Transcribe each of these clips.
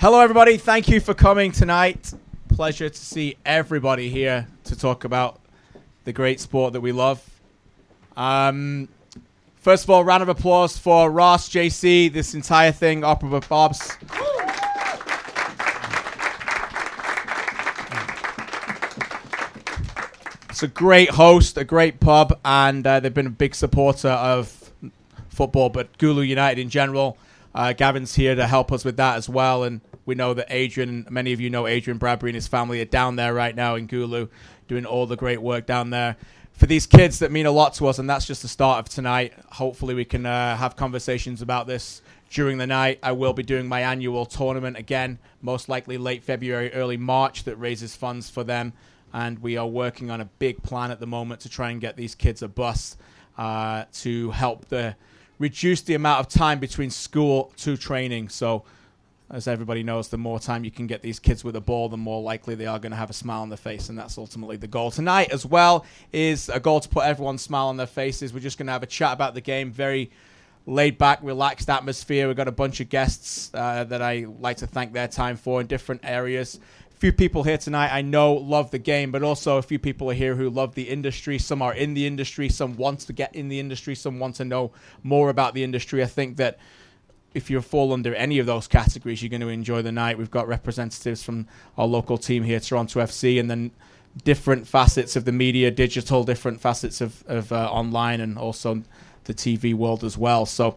Hello, everybody. Thank you for coming tonight. Pleasure to see everybody here to talk about the great sport that we love. Um, first of all, round of applause for Ross, JC, this entire thing, Opera Bob's. It's a great host, a great pub, and uh, they've been a big supporter of football, but Gulu United in general. Uh, Gavin's here to help us with that as well, and we know that Adrian, many of you know Adrian Bradbury and his family are down there right now in Gulu, doing all the great work down there for these kids that mean a lot to us, and that's just the start of tonight. Hopefully, we can uh, have conversations about this during the night. I will be doing my annual tournament again, most likely late February, early March, that raises funds for them and we are working on a big plan at the moment to try and get these kids a bus uh, to help the reduce the amount of time between school to training. So, as everybody knows, the more time you can get these kids with a ball, the more likely they are going to have a smile on their face, and that's ultimately the goal tonight. As well is a goal to put everyone's smile on their faces. We're just going to have a chat about the game, very laid back, relaxed atmosphere. We've got a bunch of guests uh, that I like to thank their time for in different areas few people here tonight I know love the game, but also a few people are here who love the industry. Some are in the industry, some want to get in the industry, some want to know more about the industry. I think that if you fall under any of those categories, you're going to enjoy the night. We've got representatives from our local team here, Toronto FC, and then different facets of the media, digital, different facets of, of uh, online, and also the TV world as well. So.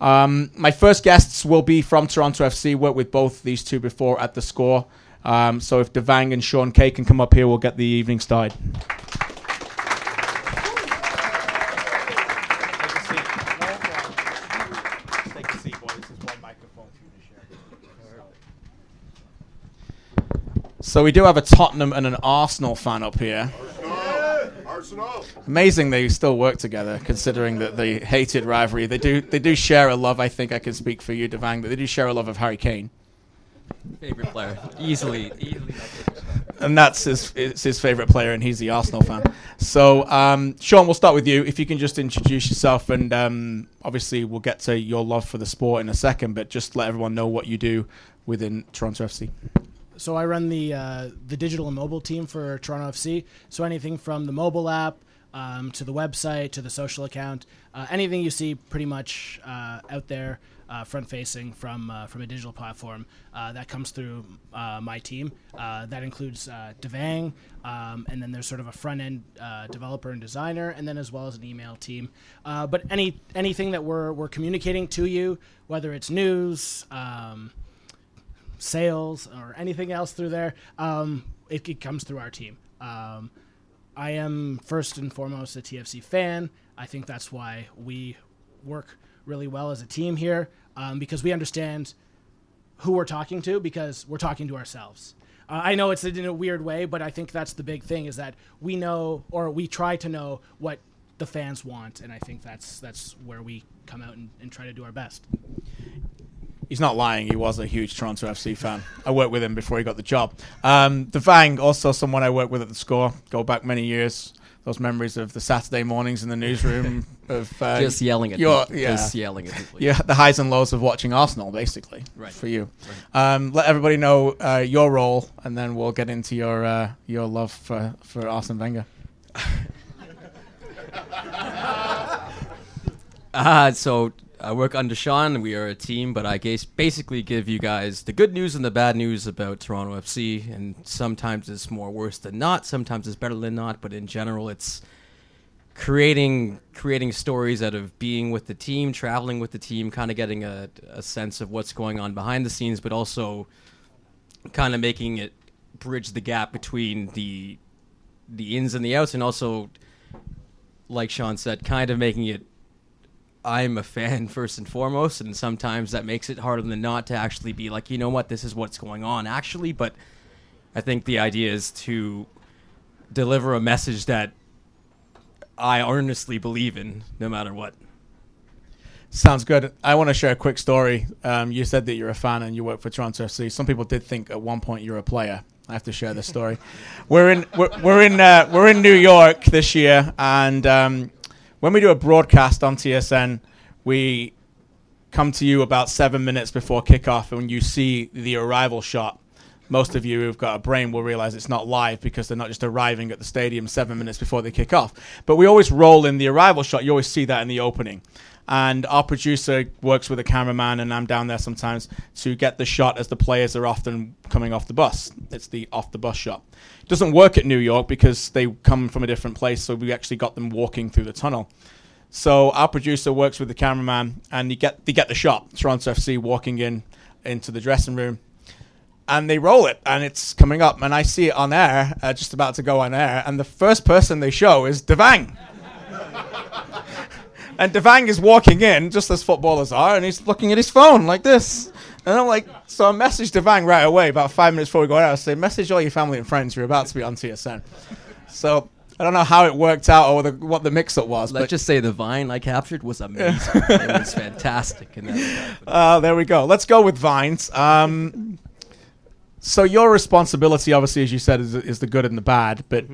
Um, my first guests will be from Toronto FC. Worked with both these two before at the score. Um, so if Devang and Sean Keay can come up here, we'll get the evening started. So we do have a Tottenham and an Arsenal fan up here. Arsenal. Amazing they still work together, considering that they hated rivalry. They do they do share a love. I think I can speak for you, Devang, but they do share a love of Harry Kane. Favorite player, easily, easily. And that's his it's his favorite player, and he's the Arsenal fan. So, um, Sean, we'll start with you. If you can just introduce yourself, and um, obviously we'll get to your love for the sport in a second, but just let everyone know what you do within Toronto FC. So I run the uh, the digital and mobile team for Toronto FC. So anything from the mobile app um, to the website to the social account, uh, anything you see pretty much uh, out there uh, front facing from uh, from a digital platform uh, that comes through my team. That includes Devang, um, and then there's sort of a front end developer and designer, and then as well as an email team. but any anything that we're we're communicating to you, whether it's news. Um, sales or anything else through there, um, it, it, comes through our team. Um, I am first and foremost a TFC fan. I think that's why we work really well as a team here um, because we understand who we're talking to because we're talking to ourselves. Uh, I know it's in a weird way, but I think that's the big thing is that we know or we try to know what the fans want, and I think that's that's where we come out and, and try to do our best. He's not lying. He was a huge Toronto FC fan. I worked with him before he got the job. Um, Devang, also someone I worked with at the score, go back many years those memories of the Saturday mornings in the newsroom of uh, just yelling at your, people. Yeah, just yelling at people. Yeah, the highs and lows of watching Arsenal, basically, right. for you. Right. Um, let everybody know uh, your role, and then we'll get into your uh, your love for for Arsene Wenger. uh, so I work under Sean. We are a team, but I guess basically give you guys the good news and the bad news about Toronto FC. And sometimes it's more worse than not. Sometimes it's better than not. But in general, it's creating creating stories out of being with the team, traveling with the team, kind of getting a, a sense of what's going on behind the scenes, but also kind of making it bridge the gap between the the ins and the outs, and also, like Sean said, kind of making it I'm a fan first and foremost, and sometimes that makes it harder than not to actually be like, you know what, this is what's going on actually. But I think the idea is to deliver a message that I earnestly believe in, no matter what. Sounds good. I want to share a quick story. Um, you said that you're a fan and you work for Toronto FC. Some people did think at one point you're a player. I have to share this story. we're in we're, we're in uh, we're in New York this year, and um, when we do a broadcast on TSN, we come to you about seven minutes before kickoff, and when you see the arrival shot, most of you who've got a brain will realize it's not live because they're not just arriving at the stadium seven minutes before they kick off. But we always roll in the arrival shot. You always see that in the opening. And our producer works with a cameraman, and I'm down there sometimes to get the shot as the players are often coming off the bus. It's the off the bus shot. It doesn't work at New York because they come from a different place, so we actually got them walking through the tunnel. So our producer works with the cameraman, and you get they get the shot. Toronto FC walking in into the dressing room, and they roll it, and it's coming up, and I see it on air, uh, just about to go on air, and the first person they show is Devang. And Devang is walking in, just as footballers are, and he's looking at his phone like this. And I'm like, so I messaged Devang right away, about five minutes before we go out. I say, message all your family and friends, you're about to be on TSN. So I don't know how it worked out or the, what the mix-up was. Let's but just say the vine I captured was amazing. it was fantastic. In that. Uh, there we go. Let's go with vines. Um, so your responsibility, obviously, as you said, is, is the good and the bad. But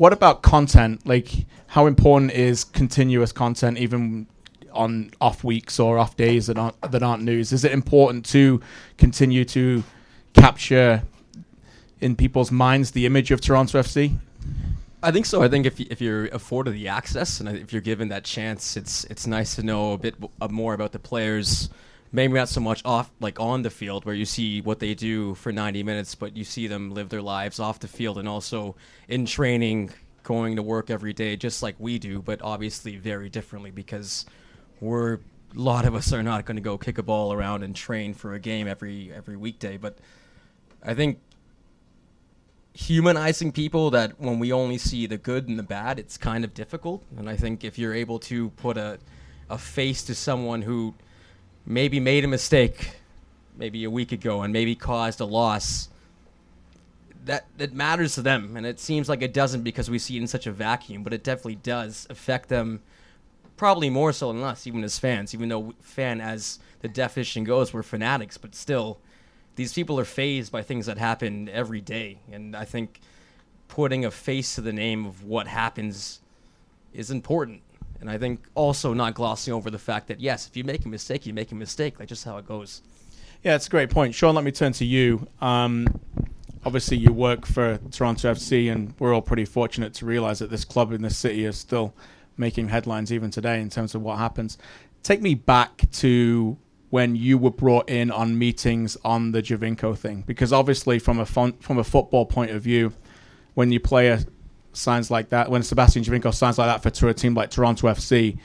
what about content? Like, how important is continuous content, even on off weeks or off days that aren't that aren't news? Is it important to continue to capture in people's minds the image of Toronto FC? I think so. I think if y- if you're afforded the access and if you're given that chance, it's it's nice to know a bit uh, more about the players. Maybe not so much off like on the field where you see what they do for 90 minutes, but you see them live their lives off the field and also in training, going to work every day, just like we do, but obviously very differently because we're a lot of us are not going to go kick a ball around and train for a game every every weekday. But I think humanizing people that when we only see the good and the bad, it's kind of difficult. And I think if you're able to put a, a face to someone who maybe made a mistake maybe a week ago and maybe caused a loss, that that matters to them. And it seems like it doesn't because we see it in such a vacuum, but it definitely does affect them probably more so than us, even as fans. Even though fan, as the definition goes, we're fanatics, but still, these people are phased by things that happen every day. And I think putting a face to the name of what happens is important. And I think also not glossing over the fact that yes, if you make a mistake, you make a mistake. That's just how it goes. Yeah, it's a great point. Sean, let me turn to you. Um, obviously, you work for Toronto FC, and we're all pretty fortunate to realize that this club in this city is still making headlines even today in terms of what happens. Take me back to when you were brought in on meetings on the Giovinco thing, because obviously, from a fun, from a football point of view, when you play a signs like that, when Sebastian Giovinco signs like that for to a team like Toronto FC,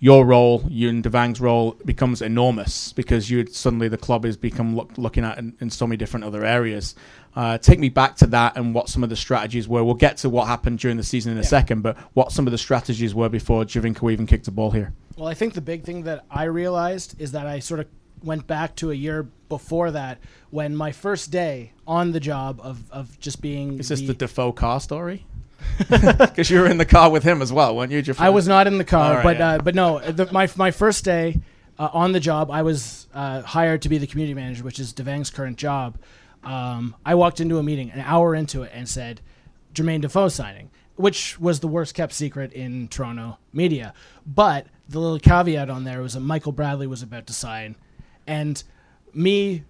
your role, you and Devang's role becomes enormous because you suddenly the club is become look, looking at in, in so many different other areas. Uh, take me back to that and what some of the strategies were. We'll get to what happened during the season in a second, but what some of the strategies were before Giovinco even kicked the ball here. Well, I think the big thing that I realized is that I sort of went back to a year before that when my first day on the job of, of just being. Is this the Defoe car story? Because you were in the car with him as well, weren't you? I was not in the car, right, but yeah. uh, but no, the, my my first day uh, on the job, I was uh, hired to be the community manager, which is Devang's current job. Um, I walked into a meeting an hour into it and said, Jermaine Defoe signing, which was the worst kept secret in Toronto media. But the little caveat on there was that Michael Bradley was about to sign, and me,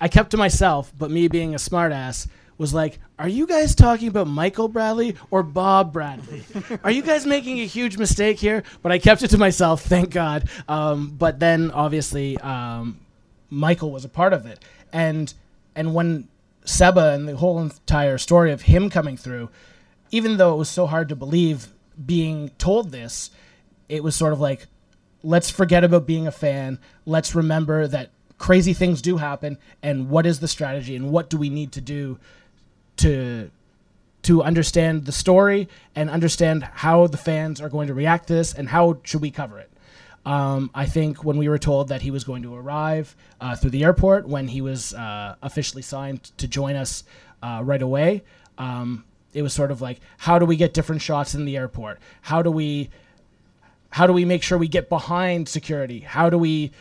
I kept to myself, but me being a smartass was like, "Are you guys talking about Michael Bradley or Bob Bradley? Are you guys making a huge mistake here?" But I kept it to myself, thank God. Um, but then obviously, um, Michael was a part of it, and and when Seba and the whole entire story of him coming through, even though it was so hard to believe being told this, it was sort of like, let's forget about being a fan. Let's remember that crazy things do happen, and what is the strategy, and what do we need to do to to understand the story and understand how the fans are going to react to this, and how should we cover it. Um, I think when we were told that he was going to arrive uh, through the airport when he was uh, officially signed to join us uh, right away, um, it was sort of like, how do we get different shots in the airport? How do we how do we make sure we get behind security? How do we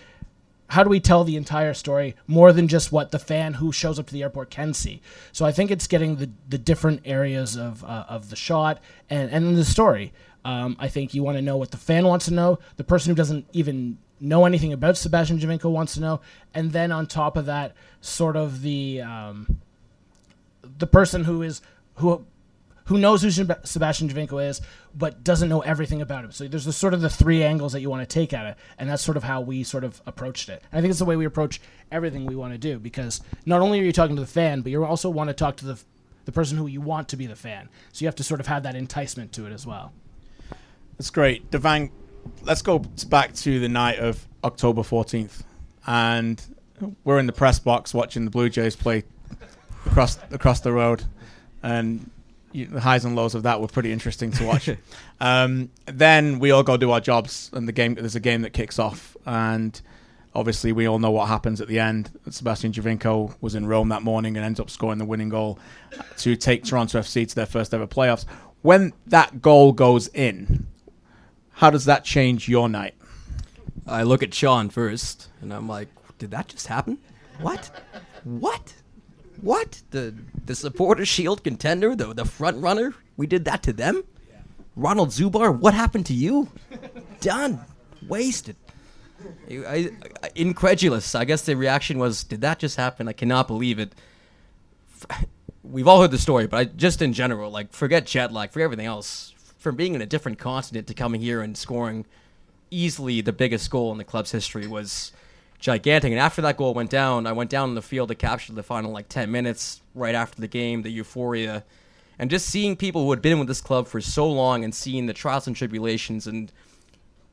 how do we tell the entire story more than just what the fan who shows up to the airport can see? So I think it's getting the, the different areas of, uh, of the shot and, and the story. Um, I think you want to know what the fan wants to know. The person who doesn't even know anything about Sebastian Giovinco wants to know, and then on top of that, sort of the um, the person who is who who knows who Sebastian Giovinco is, but doesn't know everything about him. So there's the sort of the three angles that you want to take at it, and that's sort of how we sort of approached it. And I think it's the way we approach everything we want to do because not only are you talking to the fan, but you also want to talk to the the person who you want to be the fan. So you have to sort of have that enticement to it as well. That's great, Devang. Let's go back to the night of October 14th, and we're in the press box watching the Blue Jays play across across the road, and the highs and lows of that were pretty interesting to watch. um, then we all go do our jobs, and the game there's a game that kicks off, and obviously we all know what happens at the end. Sebastian Giovinco was in Rome that morning and ends up scoring the winning goal to take Toronto FC to their first ever playoffs. When that goal goes in, how does that change your night? I look at Sean first, and I'm like, did that just happen? What? What? What? The the supporter shield contender, the the front runner? We did that to them? Yeah. Ronald Zubar, what happened to you? Done. Wasted. I, I, incredulous. I guess the reaction was, "Did that just happen? I cannot believe it." We've all heard the story, but I, just in general, like forget jet lag, for everything else, from being in a different continent to coming here and scoring easily the biggest goal in the club's history was gigantic. And after that goal went down, I went down in the field to capture the final like 10 minutes right after the game, the euphoria. And just seeing people who had been with this club for so long and seeing the trials and tribulations and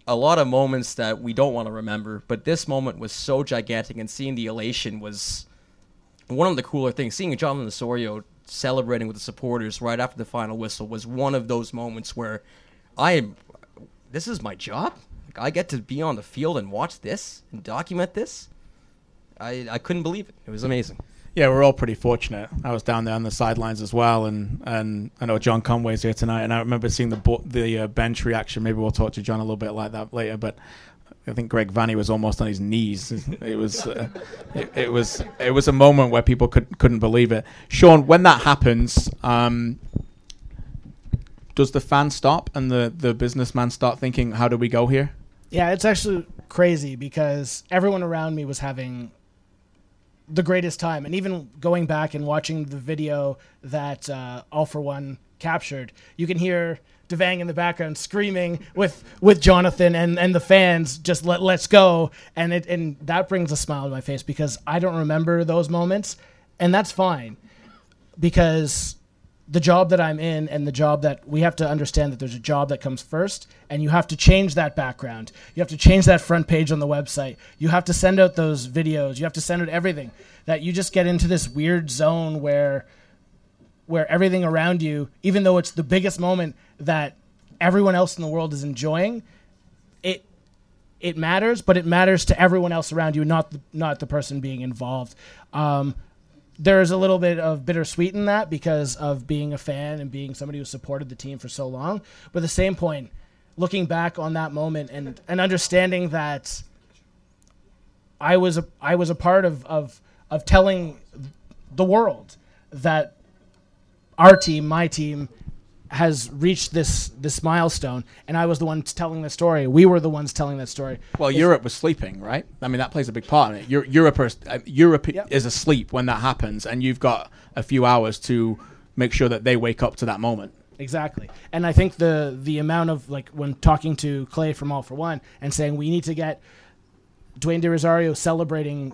a lot of moments that we don't want to remember. But this moment was so gigantic, and seeing the elation was one of the cooler things. Seeing Jonathan Osorio celebrating with the supporters right after the final whistle was one of those moments where I am. This is my job. I get to be on the field and watch this and document this. I I couldn't believe it. It was amazing. Yeah, we're all pretty fortunate. I was down there on the sidelines as well, and, and I know John Conway's here tonight, and I remember seeing the the uh, bench reaction. Maybe we'll talk to John a little bit like that later, but I think Greg Vanney was almost on his knees. It was, uh, it, it, was, it was a moment where people could couldn't believe it. Sean, when that happens, um, does the fan stop and the the businessman start thinking, "How do we go here?" Yeah, it's actually crazy because everyone around me was having the greatest time, and even going back and watching the video that uh, All for One captured, you can hear Devang in the background screaming with with Jonathan and, and the fans just let let's go, and it and that brings a smile to my face because I don't remember those moments, and that's fine because the job that I'm in and the job that we have to understand that there's a job that comes first and you have to change that background. You have to change that front page on the website. You have to send out those videos. You have to send out everything that you just get into this weird zone where where everything around you, even though it's the biggest moment that everyone else in the world is enjoying, it it matters, but it matters to everyone else around you, not the, not the person being involved. Um, there's a little bit of bittersweet in that because of being a fan and being somebody who supported the team for so long. But at the same point, looking back on that moment and, and understanding that I was a I was a part of, of of telling the world that our team, my team, has reached this this milestone, and I was the one telling the story. We were the ones telling that story. Well, it's, Europe was sleeping, right? I mean, that plays a big part in it. Europe, is, uh, Europe yep. is asleep when that happens, and you've got a few hours to make sure that they wake up to that moment. Exactly, and I think the the amount of like when talking to Clay from All for One and saying we need to get Dwayne De Rosario celebrating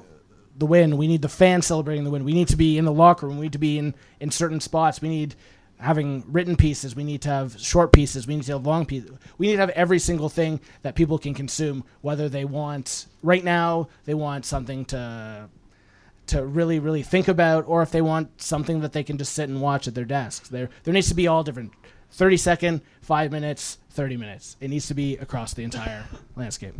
the win. We need the fans celebrating the win. We need to be in the locker room. We need to be in in certain spots. We need having written pieces. We need to have short pieces. We need to have long pieces. We need to have every single thing that people can consume, whether they want right now, they want something to to really, really think about, or if they want something that they can just sit and watch at their desks. There there needs to be all different 30 second, five minutes, 30 minutes. It needs to be across the entire landscape.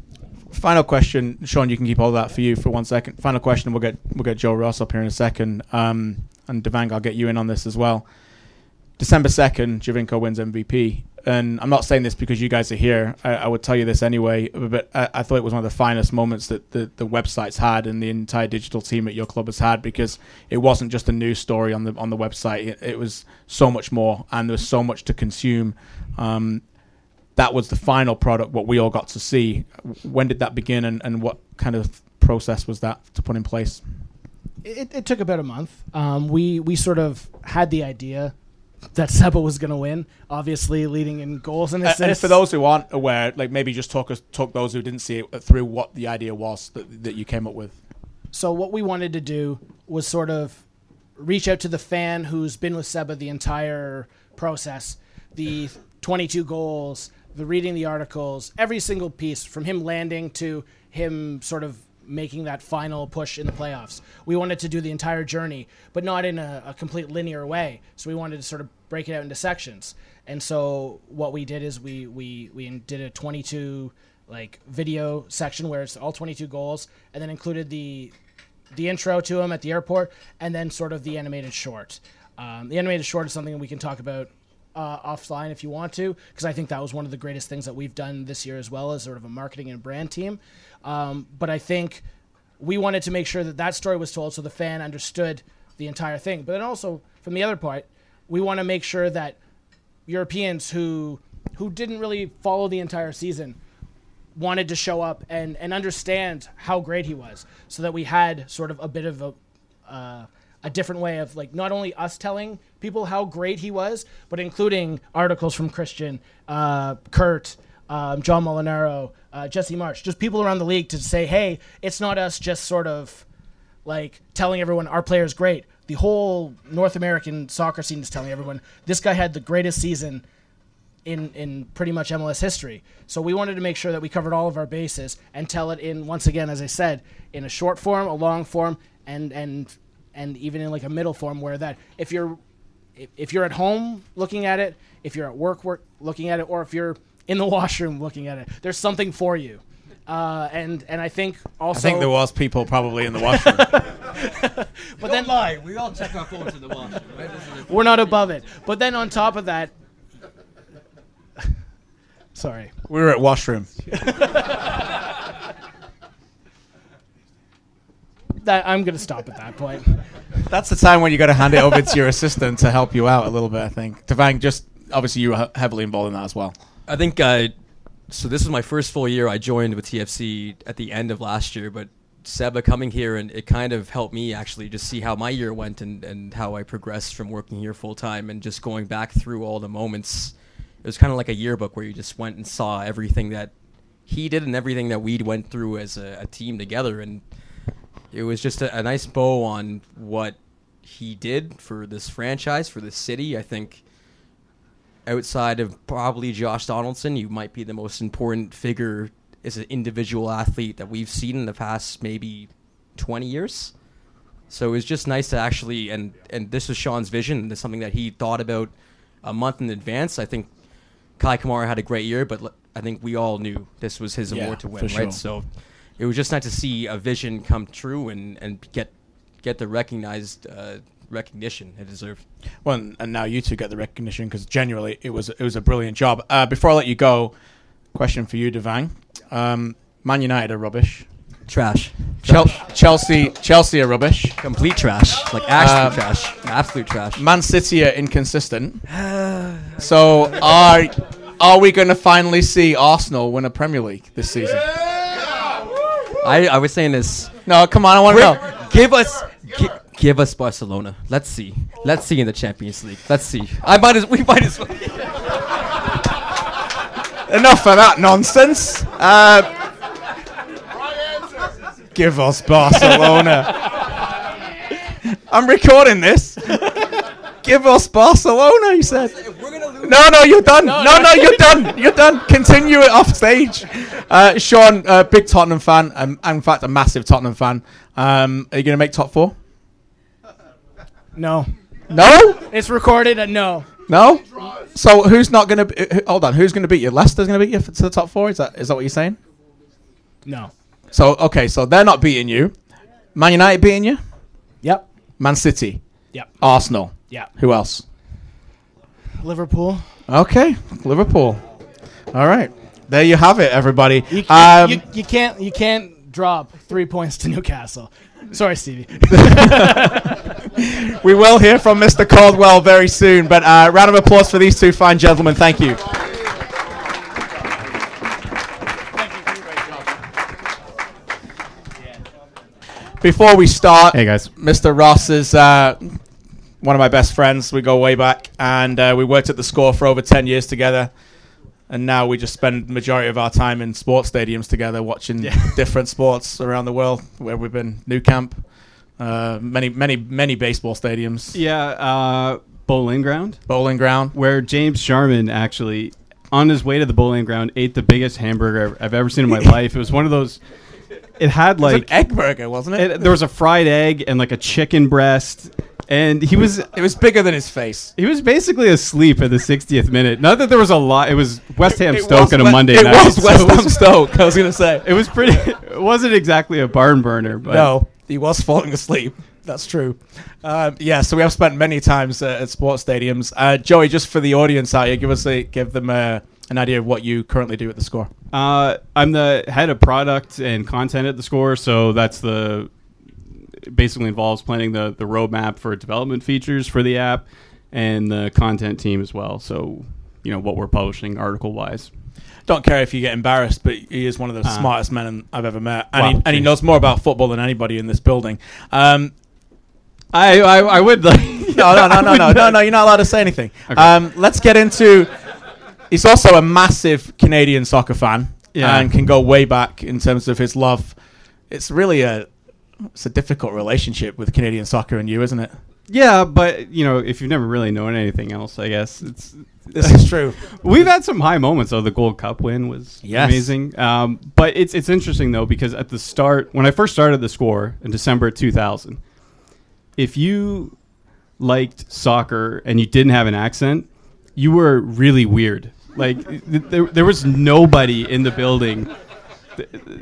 Final question, Sean. You can keep all that for you for one second. Final question. We'll get we'll get Joe Ross up here in a second, um, and Devang. I'll get you in on this as well. December 2nd, Giovinco wins MVP. And I'm not saying this because you guys are here. I, I would tell you this anyway. But I, I, thought it was one of the finest moments that the, the website's had and the entire digital team at your club has had because it wasn't just a news story on the on the website. It, it was so much more, and there was so much to consume. Um, that was the final product, what we all got to see. When did that begin, and, and what kind of process was that to put in place? It, it took about a month. Um, we we sort of had the idea that Seba was going to win, obviously leading in goals and A- assists. And for those who aren't aware, like maybe just talk us talk those who didn't see it through what the idea was that, that you came up with. So what we wanted to do was sort of reach out to the fan who's been with Seba the entire process, the 22 goals, the reading the articles, every single piece from him landing to him sort of making that final push in the playoffs. We wanted to do the entire journey, but not in a, a complete linear way. So we wanted to sort of break it out into sections. And so what we did is we we we did a 22 like video section where it's all 22 goals, and then included the the intro to him at the airport, and then sort of the animated short. Um, the animated short is something we can talk about uh, offline if you want to, because I think that was one of the greatest things that we've done this year as well as sort of a marketing and brand team. Um, but I think we wanted to make sure that that story was told so the fan understood the entire thing. But then also from the other part, we want to make sure that Europeans who who didn't really follow the entire season wanted to show up and, and understand how great he was so that we had sort of a bit of a uh, a different way of like not only us telling people how great he was but including articles from kristian uh, kurt um, john molinaro uh, jesse marsch just people around the league to say hey it's not us just sort of like telling everyone our player is great the whole north american soccer scene is telling everyone this guy had the greatest season in in pretty much MLS history. So we wanted to make sure that we covered all of our bases and tell it in once again, as I said, in a short form, a long form, and and and even in like a middle form, where that if you're if, if you're at home looking at it, if you're at work work looking at it, or if you're in the washroom looking at it, there's something for you. Uh, and and I think also I think there was people probably in the washroom. but then lie. We all check our phones in the washroom. Right? we're not above it. But then on top of that, sorry. we were at washroom. That I'm gonna stop at that point. That's the time when you got to hand it over to your assistant to help you out a little bit. I think. Devang, just obviously you were heavily involved in that as well. I think uh, so. This is my first full year. I joined with TFC at the end of last year, but Seba coming here and it kind of helped me actually just see how my year went and, and how I progressed from working here full time and just going back through all the moments. It was kind of like a yearbook where you just went and saw everything that he did and everything that we went through as a, a team together, and it was just a, a nice bow on what he did for this franchise, for this city. I think outside of probably Josh Donaldson, you might be the most important figure as an individual athlete that we've seen in the past maybe 20 years. So it was just nice to actually, and and this was Sean's vision. This is something that he thought about a month in advance. I think Kei Kamara had a great year, but I think we all knew this was his Yeah, award to win, for sure. right? So it was just nice to see a vision come true and and get get the recognized uh, recognition it deserved. Well, and- and now you two get the recognition because genuinely it was it was a brilliant job. Uh, before I let you go, question for you, Devang. Um, Man United are rubbish. Trash. Chel- Chelsea Chelsea are rubbish. Complete trash. Like absolute Um, trash. Absolute trash. Man City are inconsistent. so are are we going to finally see Arsenal win a Premier League this season? I, I was saying this. No, come on, I want to know. Give us gi- give us Barcelona. Let's see. Let's see in the Champions League. Let's see. I might as we might as well. Enough of that nonsense. Uh, give us Barcelona. I'm recording this. give us Barcelona, he said. We're gonna lose. No, no, you're done. No, no, you're done. You're done. Continue it off stage. Uh, Sean, uh, big Tottenham fan. Um, in fact, a massive Tottenham fan. Um, are you going to make top four? No, No? it's recorded. And no, No? So who's not going to... Be. Hold on. Who's going to beat you? Leicester's going to beat you to the top four? Is that is that what you're saying? no. So, okay, so they're not beating you. Man United beating you? Yep, Man City? yep, Arsenal? yep. Who else? Liverpool. Okay, Liverpool. All right. There you have it, everybody. You, Um, you, you can't you can't drop three points to Newcastle. Sorry, Stevie. we will hear from Mr. Caldwell very soon, but uh, round of applause for these two fine gentlemen. Thank you. Before we start, hey guys, Mr. Ross is uh, one of my best friends. We go way back, and uh, we worked at the Score for over ten years together. And now we just spend the majority of our time in sports stadiums together, watching yeah. different sports around the world. Where we've been, Nou Camp, uh, many, many, many baseball stadiums, Yeah, uh, Boleyn Ground Boleyn Ground. where James Sharman actually, on his way to the Boleyn Ground, ate the biggest hamburger I've ever seen in my life. It was one of those. It had It was like an egg burger, wasn't it? it, there was a fried egg and like a chicken breast, and he was It was bigger than his face. he was basically asleep at the 60th minute. Not that there was a lot. It was West Ham It Stoke was on a We- Monday it night. was so West Ham Stoke. I was going to say. It was pretty. It wasn't exactly a barn burner, but No, he was falling asleep. That's true. Um, yeah, so we have spent many times uh, at sports stadiums. Uh, Joey, just for the audience out here, give us a, give them uh an idea of what you currently do at the score. Uh, I'm the head of product and content at the score, so that's the basically involves planning the the roadmap for development features for the app and the content team as well. So you know what we're publishing article wise. Don't care if you get embarrassed, but he is one of the Ah. smartest men I've ever met, and, Wow, he, and he knows more about football than anybody in this building. Um, I I, I would like no, no, no, no, no, no, no. You're not allowed to say anything. Okay. Um, let's get into. He's also a massive Canadian soccer fan, Yeah. and can go way back in terms of his love. It's really a it's a difficult relationship with Canadian soccer and you, isn't it? Yeah, but you know if you've never really known anything else, I guess it's This is true. We've had some high moments. though. the Gold Cup win was Yes. amazing. Um, but it's it's interesting though because at the start, when I first started the score in December 2000, if you liked soccer and you didn't have an accent, you were really weird. Like th- there, there was nobody in the building.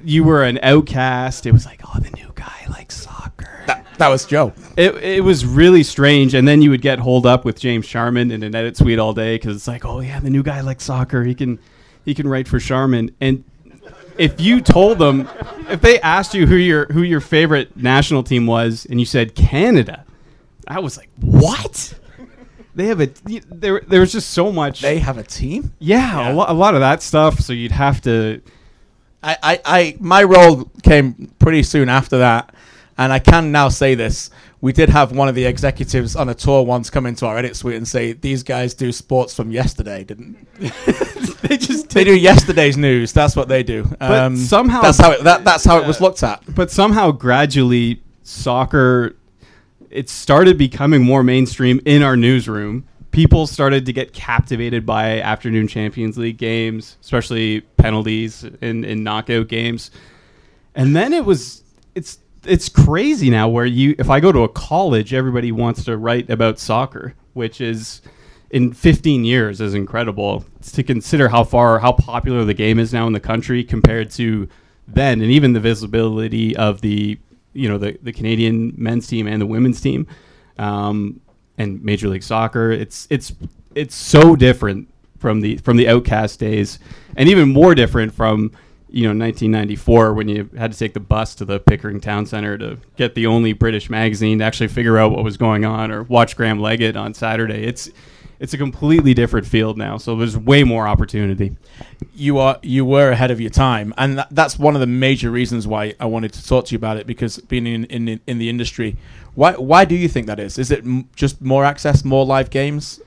You were an outcast. It was like, oh, the new guy likes soccer. That, that was Joe. It, it was really strange, and then you would get holed up with James Sharman in an edit suite all day because it's like, oh yeah, the new guy likes soccer. He can he can write for Sharman. And if you told them, if they asked you who your who your favorite national team was, and you said Canada, I was like, what? They have a there. There was just so much. They have a team. yeah, Yeah. A, lot, a lot of that stuff. So you'd have to. I, I, I, my role came pretty soon after that, and I can now say this: we did have one of the executives on a tour once come into our edit suite and say, "These guys do sports from yesterday, didn't They just they? Do yesterday's news? That's what they do." Um, somehow- that's how it, that, that's how it was looked at. but somehow gradually soccer it started becoming more mainstream in our newsroom people started to get captivated by afternoon champions league games especially penalties in, in knockout games and then it was it's it's crazy now where you if i go to a college everybody wants to write about soccer which is in 15 years is incredible. To consider how far how popular the game is now in the country compared to then and even the visibility of the you know the, the canadian men's team and the women's team um, and major league soccer. It's it's it's so different from the from the outcast days and even more different from you know 1994 when you had to take the bus to the Pickering Town Center to get the only British magazine to actually figure out what was going on or watch Graham Leggat on Saturday it's it's a completely different field now so there's way more opportunity you are you were ahead of your time, and that, that's one of the major reasons why I wanted to talk to you about it. Because being in in, in the industry, why why do you think that is? Is it m- just more access, more live games,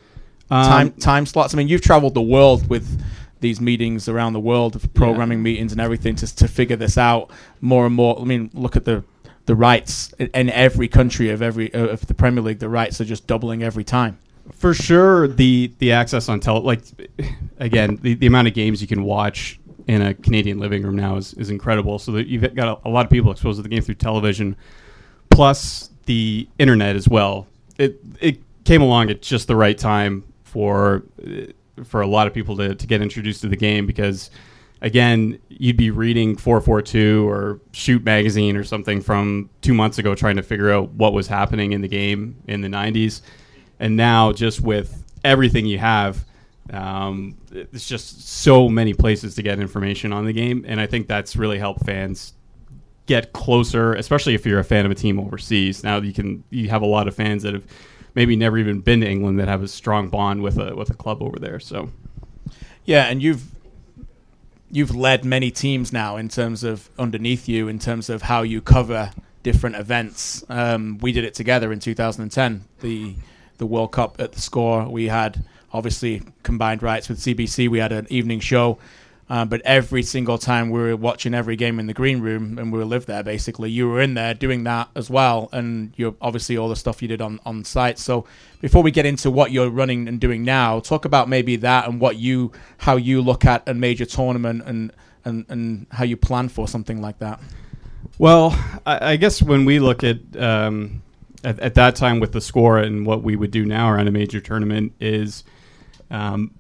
time Um, time slots? I mean, you've traveled the world with these meetings around the world of programming meetings and everything to to figure this out more and more. I mean, look at the the rights in, every country of every of the Premier League. The rights are just doubling every time. for sure the the access on tele like again the, the amount of games you can watch in a Canadian living room now is, is incredible so that you've got a, a lot of people exposed to the game through television plus the internet as well it it came along at just the right time for for a lot of people to, to get introduced to the game because again you'd be reading 442 or shoot magazine or something from two months ago trying to figure out what was happening in the game in the 90s and now just with everything you have um, it's just so many places to get information on the game. And i think that's really helped fans get closer especially if you're a fan of a team overseas now you can you have a lot of fans that have maybe never even been to england that have a strong bond with a with a club over there so Yeah, and you've you've led many teams now in terms of underneath you in terms of how you cover different events. Um, we did it together in 2010, the the World Cup at the Score. We had obviously combined rights with CBC. We had an evening show. Uh, but every single time we were watching every game in the green room and we were live there basically, you were in there doing that as well, and you're obviously all the stuff you did on on site. So before we get into what you're running and doing now, talk about maybe that and what you how you look at a major tournament and and and how you plan for something like that. Well, I, I guess when we look at, um, at at that time with the score and what we would do now around a major tournament is um,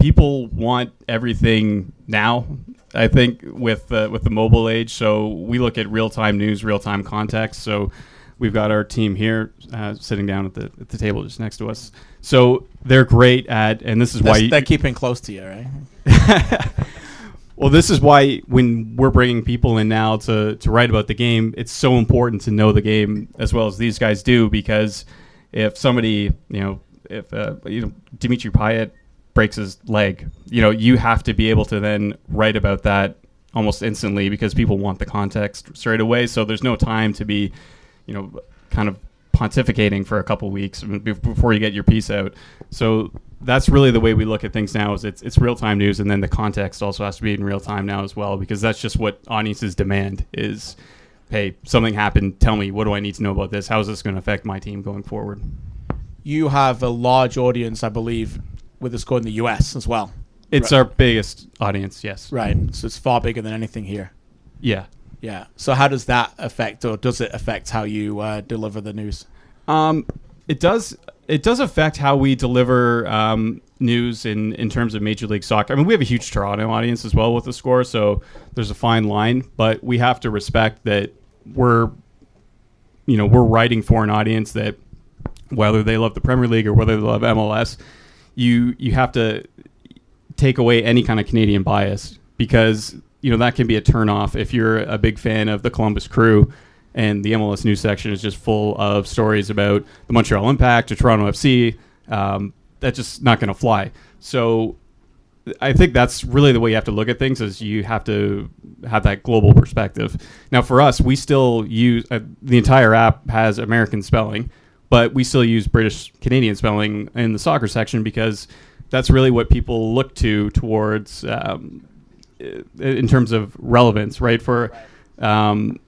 people want everything now. I think with uh, with the mobile age, so we look at real time news, real time context. So we've got our team here uh, sitting down at the at the table just next to us. So they're great at, and this is They're, why you, they're keeping close to you, right? well, this is why when we're bringing people in now to, to write about the game, it's so important to know the game as well as these guys do because if somebody, you know, if uh, you know Dimitri Payet breaks his leg, you know, you have to be able to then write about that almost instantly because people want the context straight away. So there's no time to be, you know, kind of pontificating for a couple weeks before you get your piece out. So that's really the way we look at things now. Is it's it's real time news, and then the context also has to be in real time now as well, because that's just what audiences demand. Is hey, something happened. Tell me, what do I need to know about this? How is this going to affect my team going forward? You have a large audience, I believe, with the score in the US as well. It's Right. our biggest audience. Yes. Right. So it's far bigger than anything here. Yeah. Yeah. So how does that affect, or does it affect how you uh, deliver the news? Um, it does. It does affect how we deliver um, news in, in terms of Major League Soccer. I mean, we have a huge Toronto audience as well with the score, so there's a fine line. But we have to respect that we're, you know, we're writing for an audience that, whether they love the Premier League or whether they love MLS, you you have to take away any kind of Canadian bias because you know that can be a turnoff if you're a big fan of the Columbus Crew and the MLS news section is just full of stories about the Montreal Impact or Toronto FC. Um, that's just not going to fly. So I think that's really the way you have to look at things is you have to have that global perspective. Now for us, we still use uh, the entire app has American spelling, but we still use British Canadian spelling in the soccer section because that's really what people look to towards um, in terms of relevance, right? For um,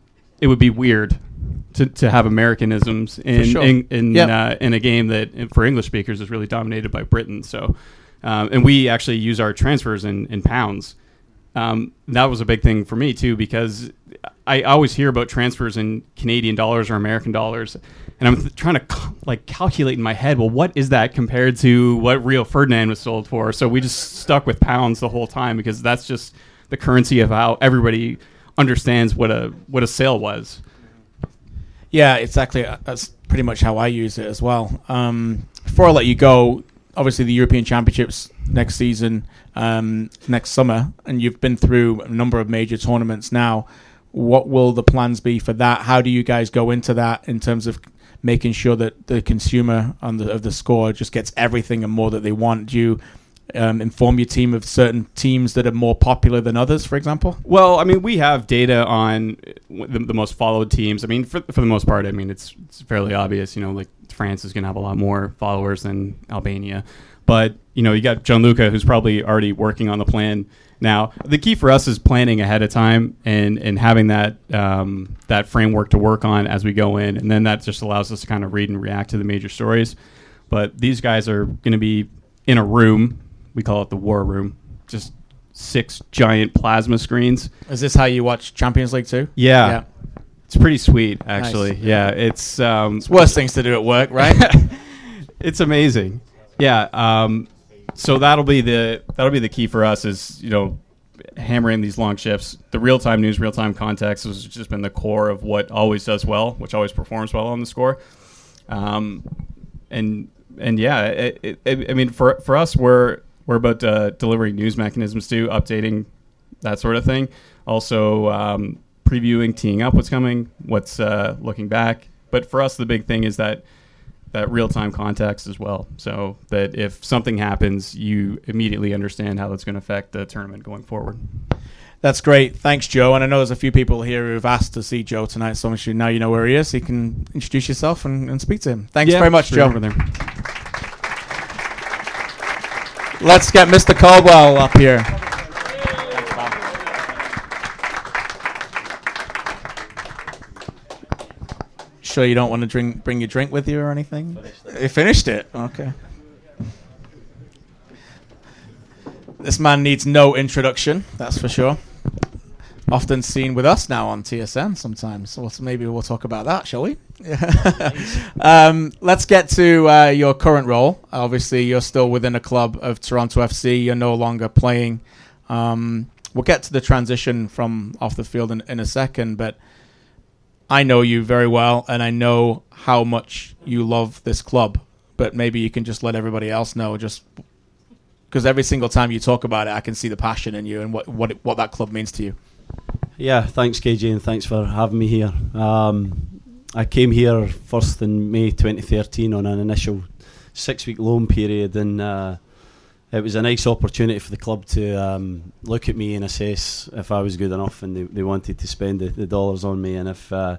it would be weird to, to have Americanisms in sure. in in, Yep. uh, in a game that for English speakers is really dominated by Britain. So, um, and we actually use our transfers in, in pounds. Um, that was a big thing for me too because I always hear about transfers in Canadian dollars or American dollars, and I'm th- trying to like calculate in my head. Well, what is that compared to what Rio Ferdinand was sold for? So we just stuck with pounds the whole time because that's just the currency of how everybody understands what a what a sale was. Yeah, exactly. Uh, That's pretty much how I use it as well. Um, before I let you go, obviously the European Championships next season, um, next summer, and you've been through a number of major tournaments now. What will the plans be for that? How do you guys go into that in terms of making sure that the consumer on the of the score just gets everything and more that they want? Do you um, inform your team of certain teams that are more popular than others, for example? Well, I mean, we have data on the, the most followed teams. I mean, for, for the most part, I mean, it's, it's fairly obvious. You know, like France is going to have a lot more followers than Albania. But, you know, you got Gianluca, who's probably already working on the plan now. The key for us is planning ahead of time and, and having that, um, that framework to work on as we go in. And then that just allows us to kind of read and react to the major stories. But these guys are going to be in a room. We call it the war room. Just six giant plasma screens. Is this how you watch Champions League too? Yeah. Yeah. It's pretty sweet, actually. Nice. Yeah, it's um, It's worse things to do at work, right? it's amazing. Yeah. Um, so that'll be the that'll be the key for us is you know hammering these long shifts. The real time news, real time context has just been the core of what always does well, which always performs well on the score. Um, and and yeah, it, it, I mean for for us we're we're about uh, delivering news mechanisms to updating that sort of thing. Also um, previewing, teeing up what's coming, what's uh, looking back. But for us, the big thing is that that real time context as well. So that if something happens, you immediately understand how that's going to affect the tournament going forward. That's great. Thanks, Joe. And I know there's a few people here who've asked to see Joe tonight, so much now you know where he is. So You can introduce yourself and, and speak to him. Thanks Yeah, very much, Joe. over there. Let's get Mr. Caldwell up here. Sure, you don't want to drink, bring your drink with you or anything? You finished it. Okay. This man needs no introduction, that's for sure. Often seen with us now on TSN sometimes. So maybe we'll talk about that, shall we? um, let's get to uh, your current role. Obviously, you're still within a club of Toronto FC. You're no longer playing. Um, we'll get to the transition from off the field in, in a second, but I know you very well, and I know how much you love this club. But maybe you can just let everybody else know, just because every single time you talk about it, I can see the passion in you and what what it, what that club means to you. Yeah, thanks KJ and thanks for having me here. Um, I came here first in May 2013 on an initial six week loan period and uh, it was a nice opportunity for the club to um, look at me and assess if I was good enough and they, they wanted to spend the, the dollars on me and if uh,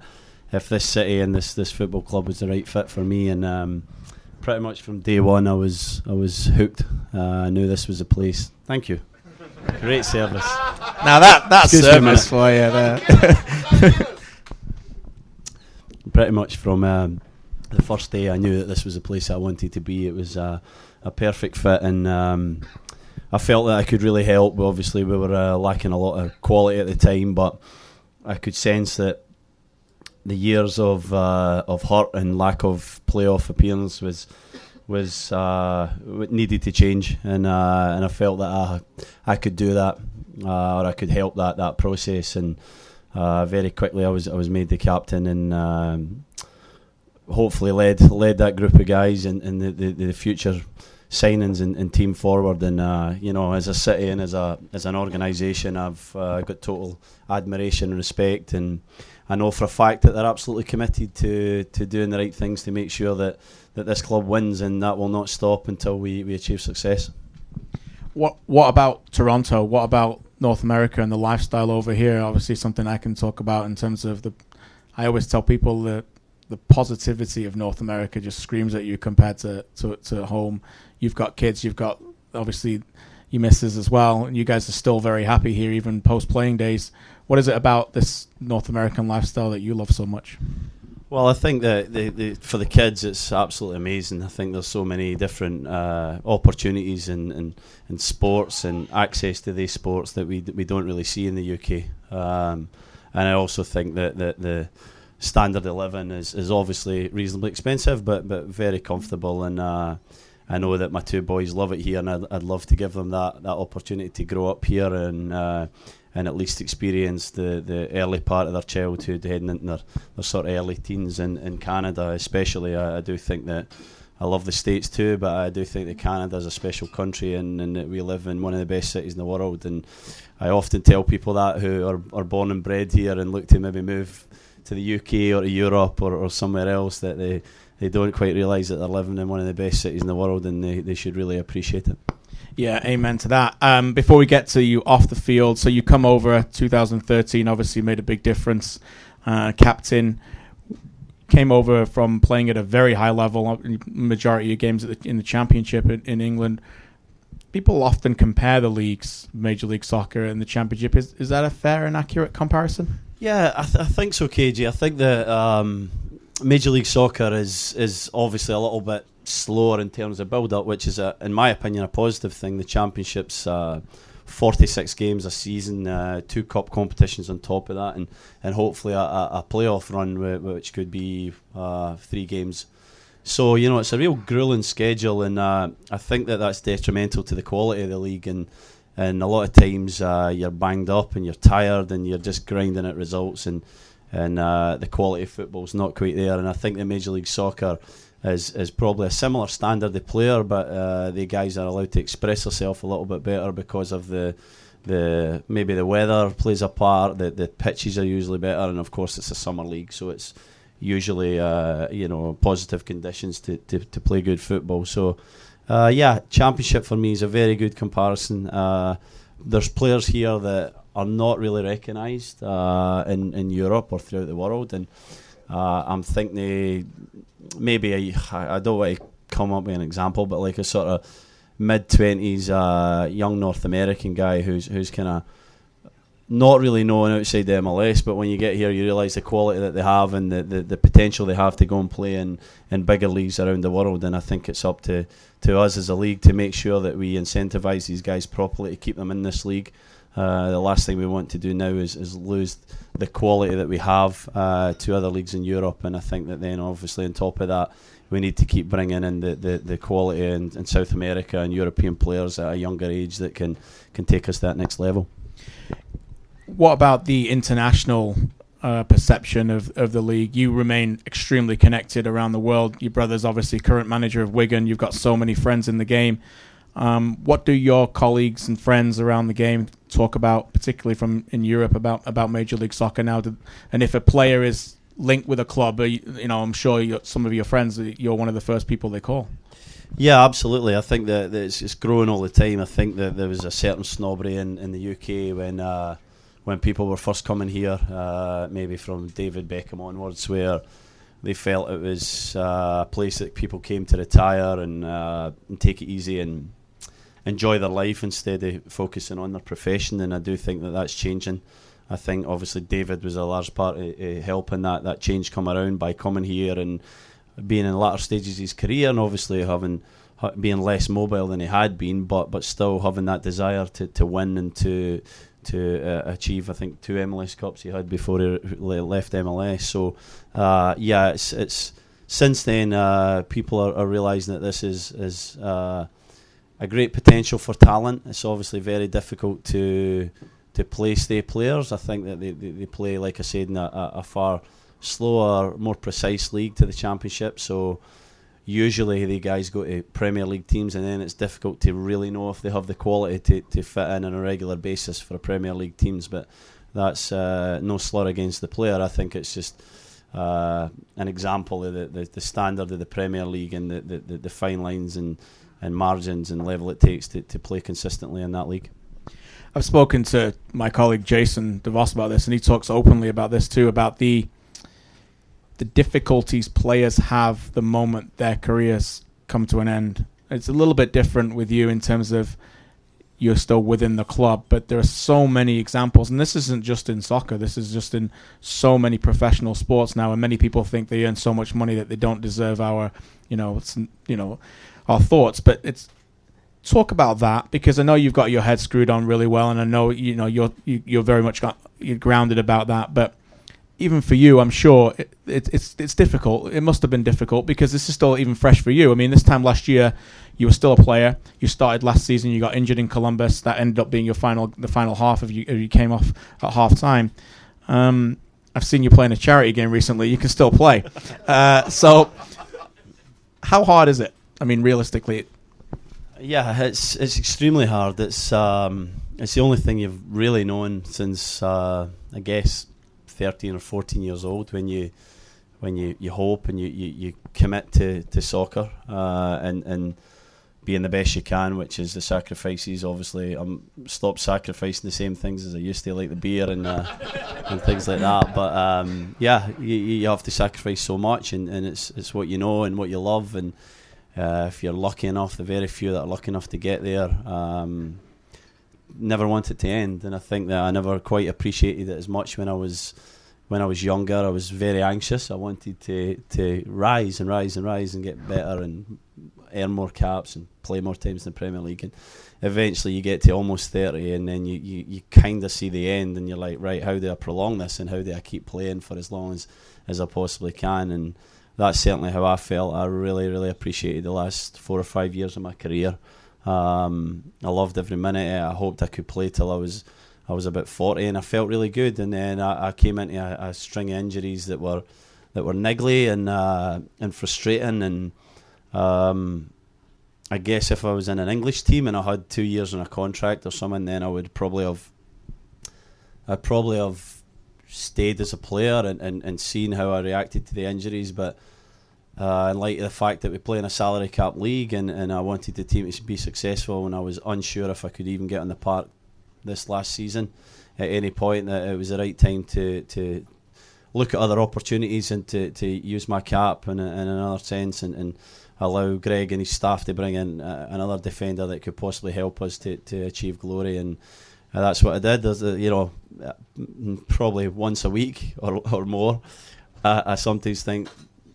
if this city and this, this football club was the right fit for me and um, pretty much from day one I was I was hooked. Uh, I knew this was the place. Thank you. Great service. Now that that's Excuse me service for you there. pretty much from um, the first day I knew that this was the place I wanted to be. It was uh, a perfect fit, and um, I felt that I could really help. Obviously, we were uh, lacking a lot of quality at the time, but I could sense that the years of uh, of hurt and lack of playoff appearance was was uh, needed to change, and uh, and I felt that I I could do that, uh, or I could help that that process, and uh, very quickly I was I was made the captain, and um, hopefully led led that group of guys and, and the, the, the future signings and, and team forward. And uh, you know, as a city and as a as an organisation, I've uh, got total admiration and respect, and I know for a fact that they're absolutely committed to to doing the right things to make sure that that this club wins, and that will not stop until we, we achieve success. What What about Toronto? What about North America and the lifestyle over here? Obviously, something I can talk about in terms of the. I always tell people that the positivity of North America just screams at you compared to to, to home. You've got kids. You've got obviously your misses as well, and you guys are still very happy here, even post playing days. What is it about this North American lifestyle that you love so much? Well, I think that the, the, for the kids, it's absolutely amazing. I think there's so many different uh, opportunities in, in, in sports and access to these sports that we we don't really see in the UK. Um, and I also think that, that the standard of living is, is obviously reasonably expensive, but but very comfortable. And uh, I know that my two boys love it here, and I'd, I'd love to give them that, that opportunity to grow up here and. Uh, and at least experience the, the early part of their childhood heading into their, their sort of early teens in, in Canada especially I, I do think that I love the States too but I do think that Canada is a special country and, and that we live in one of the best cities in the world and I often tell people that who are, are born and bred here and look to maybe move to the UK or to Europe or, or somewhere else that they, they don't quite realise that they're living in one of the best cities in the world and they, they should really appreciate it. Yeah, amen to that. Um, before we get to you off the field, so you come over 2013, obviously made a big difference. Uh, captain came over from playing at a very high level, uh, majority of games the, in the championship in, in, England. People often compare the leagues, Major League Soccer and the Championship. Is is that a fair and accurate comparison? Yeah, I, th- I think so, KG. I think that um, Major League Soccer is is obviously a little bit slower in terms of build up, which is, a, in my opinion, a positive thing. The championships, uh, 46 games a season, uh, two cup competitions on top of that, and, and hopefully a, a playoff run, which could be uh, three games. So, you know, it's a real grueling schedule, and uh, I think that that's detrimental to the quality of the league. And, and a lot of times uh, you're banged up and you're tired and you're just grinding at results, and, and uh, the quality of football's not quite there. And I think the Major League Soccer is is probably a similar standard of player, but uh, the guys are allowed to express themselves a little bit better because of the the maybe the weather plays a part. The the pitches are usually better, and of course it's a summer league, so it's usually uh, you know positive conditions to, to, to play good football. So uh, yeah, championship for me is a very good comparison. Uh, there's players here that are not really recognised uh, in in Europe or throughout the world, and uh, I'm thinking maybe I, I don't want to come up with an example, but like a sort of mid twenties uh, young North American guy who's who's kind of not really known outside the MLS, but when you get here, you realise the quality that they have and the, the, the, potential they have to go and play in, in bigger leagues around the world. And I think it's up to, to us as a league to make sure that we incentivise these guys properly to keep them in this league. Uh, the last thing we want to do now is, is lose the quality that we have uh, to other leagues in Europe. And I think that then, obviously, on top of that, we need to keep bringing in the, the, the quality in, in South America and European players at a younger age that can, can take us to that next level. What about the international uh, perception of, of the league. You remain extremely connected around the world. Your brother's obviously current manager of Wigan. You've got so many friends in the game. Um, what do your colleagues and friends around the game talk about, particularly from in Europe, about about Major League Soccer now? And if a player is linked with a club, you, you know, I'm sure some of your friends, you're one of the first people they call. Yeah, absolutely. I think that, that it's, it's, growing all the time. I think that there was a certain snobbery in, in the UK when uh, when people were first coming here, uh, maybe from David Beckham onwards, where they felt it was uh, a place that people came to retire and, uh, and take it easy and enjoy their life instead of focusing on their profession. And I do think that that's changing. I think obviously David was a large part of, of helping that that change come around by coming here and being in the latter stages of his career, and obviously having being less mobile than he had been, but but still having that desire to, to win and to to uh, achieve. I think two MLS Cups he had before he left MLS. So uh, yeah, it's it's since then uh, people are, are realizing that this is is uh, a great potential for talent. It's obviously very difficult to to play stay players. I think that they, they, they play, like I said, in a, a, far slower, more precise league to the championship. So usually the guys go to Premier League teams, and then it's difficult to really know if they have the quality to, to fit in on a regular basis for Premier League teams. But that's uh, no slur against the player. I think it's just. Uh, an example of the, the, the, standard of the Premier League and the, the, the fine lines and, and margins and level it takes to, to play consistently in that league. I've spoken to my colleague Jason de Vos about this, and he talks openly about this too about the the difficulties players have the moment their careers come to an end. It's a little bit different with you in terms of you're still within the club, but there are so many examples, and this isn't just in soccer. This is just in so many professional sports now, and many people think they earn so much money that they don't deserve our, you know, you know, our thoughts. But it's talk about that because I know you've got your head screwed on really well, and I know you know you're you, are you are very much got, you're grounded about that. But even for you, I'm sure it, it, it's it's difficult. It must have been difficult because this is still even fresh for you. I mean, this time last year, you were still a player. You started last season. You got injured in Columbus. That ended up being your final the final half of you. You came off at half time. Um, I've seen you playing a charity game recently. You can still play. Uh, so, how hard is it? I mean, realistically, yeah, it's it's extremely hard. It's um, it's the only thing you've really known since uh, I guess thirteen or fourteen years old when you when you, you hope and you, you, you commit to, to soccer uh, and and being the best you can, which is the sacrifices. Obviously, I'm stop sacrificing the same things as I used to, like the beer and uh, and things like that. But um, yeah, you, you have to sacrifice so much, and, and it's it's what you know and what you love and uh, if you're lucky enough, the very few that are lucky enough to get there, um, never want it to end. And I think that I never quite appreciated it as much when I was when I was younger. I was very anxious. I wanted to to rise and rise and rise and get better and earn more caps and play more times in the Premier League. And eventually, you get to almost thirty, and then you you, you kind of see the end, and you're like, right, how do I prolong this, and how do I keep playing for as long as as I possibly can, and that's certainly how I felt. I really, really appreciated the last four or five years of my career. Um, I loved every minute. I hoped I could play till I was I was about forty, and I felt really good. And then I, I came into a, a, string of injuries that were that were niggly and uh, and frustrating. And um, I guess if I was in an English team and I had two years on a contract or something, then I would probably have I'd probably have stayed as a player and, and, and seen how I reacted to the injuries. But uh, in light of the fact that we play in a salary cap league and, and I wanted the team to be successful, and I was unsure if I could even get on the park this last season at any point that it was the right time to to look at other opportunities and to, to use my cap in, in another sense and, and allow Greg and his staff to bring in uh, another defender that could possibly help us to, to achieve glory and uh, that's what I did. There's a, you know, probably once a week or, or more. I sometimes think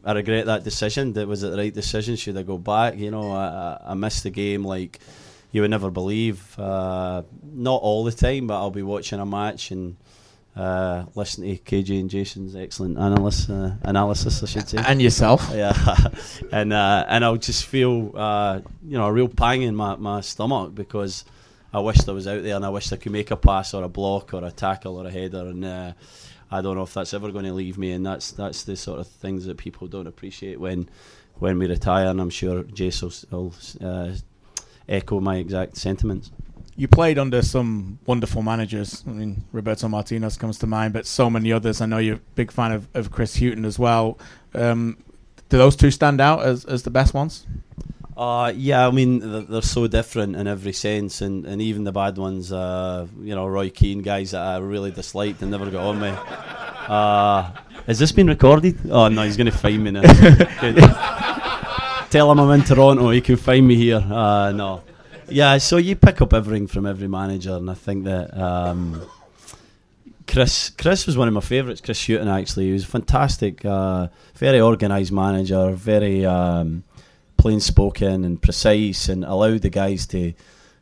I regret that decision. That was it the right decision? Should I go back? You know, I, I missed the game like you would never believe. Uh, not all the time, but I'll be watching a match and uh, listen to KJ and Jason's excellent analysis, uh, analysis, I should say, and yourself. Yeah, and uh, and I'll just feel uh, you know a real pang in my, my stomach because I wished I was out there and I wished I could make a pass or a block or a tackle or a header and. Uh, I don't know if that's ever going to leave me, and that's that's the sort of things that people don't appreciate when when we retire. And I'm sure Jason will, will uh, echo my exact sentiments. You played under some wonderful managers. I mean, Roberto Martinez comes to mind, but so many others. I know you're a big fan of, of Chris Hughton as well. Um, do those two stand out as, as the best ones? Uh, yeah, I mean they're, they're, so different in every sense, and, and even the bad ones, uh, you know, Roy Keane, guys that I really disliked and never got on me. Uh, has this been recorded? Oh no, he's going to find me now. Tell him I'm in Toronto. He can find me here. Uh, no, yeah. So you pick up everything from every manager, and I think that um, Chris Chris was one of my favourites. Chris Hughton actually, he was a fantastic, uh, very organised manager, very. Um, plain spoken and precise, and allowed the guys to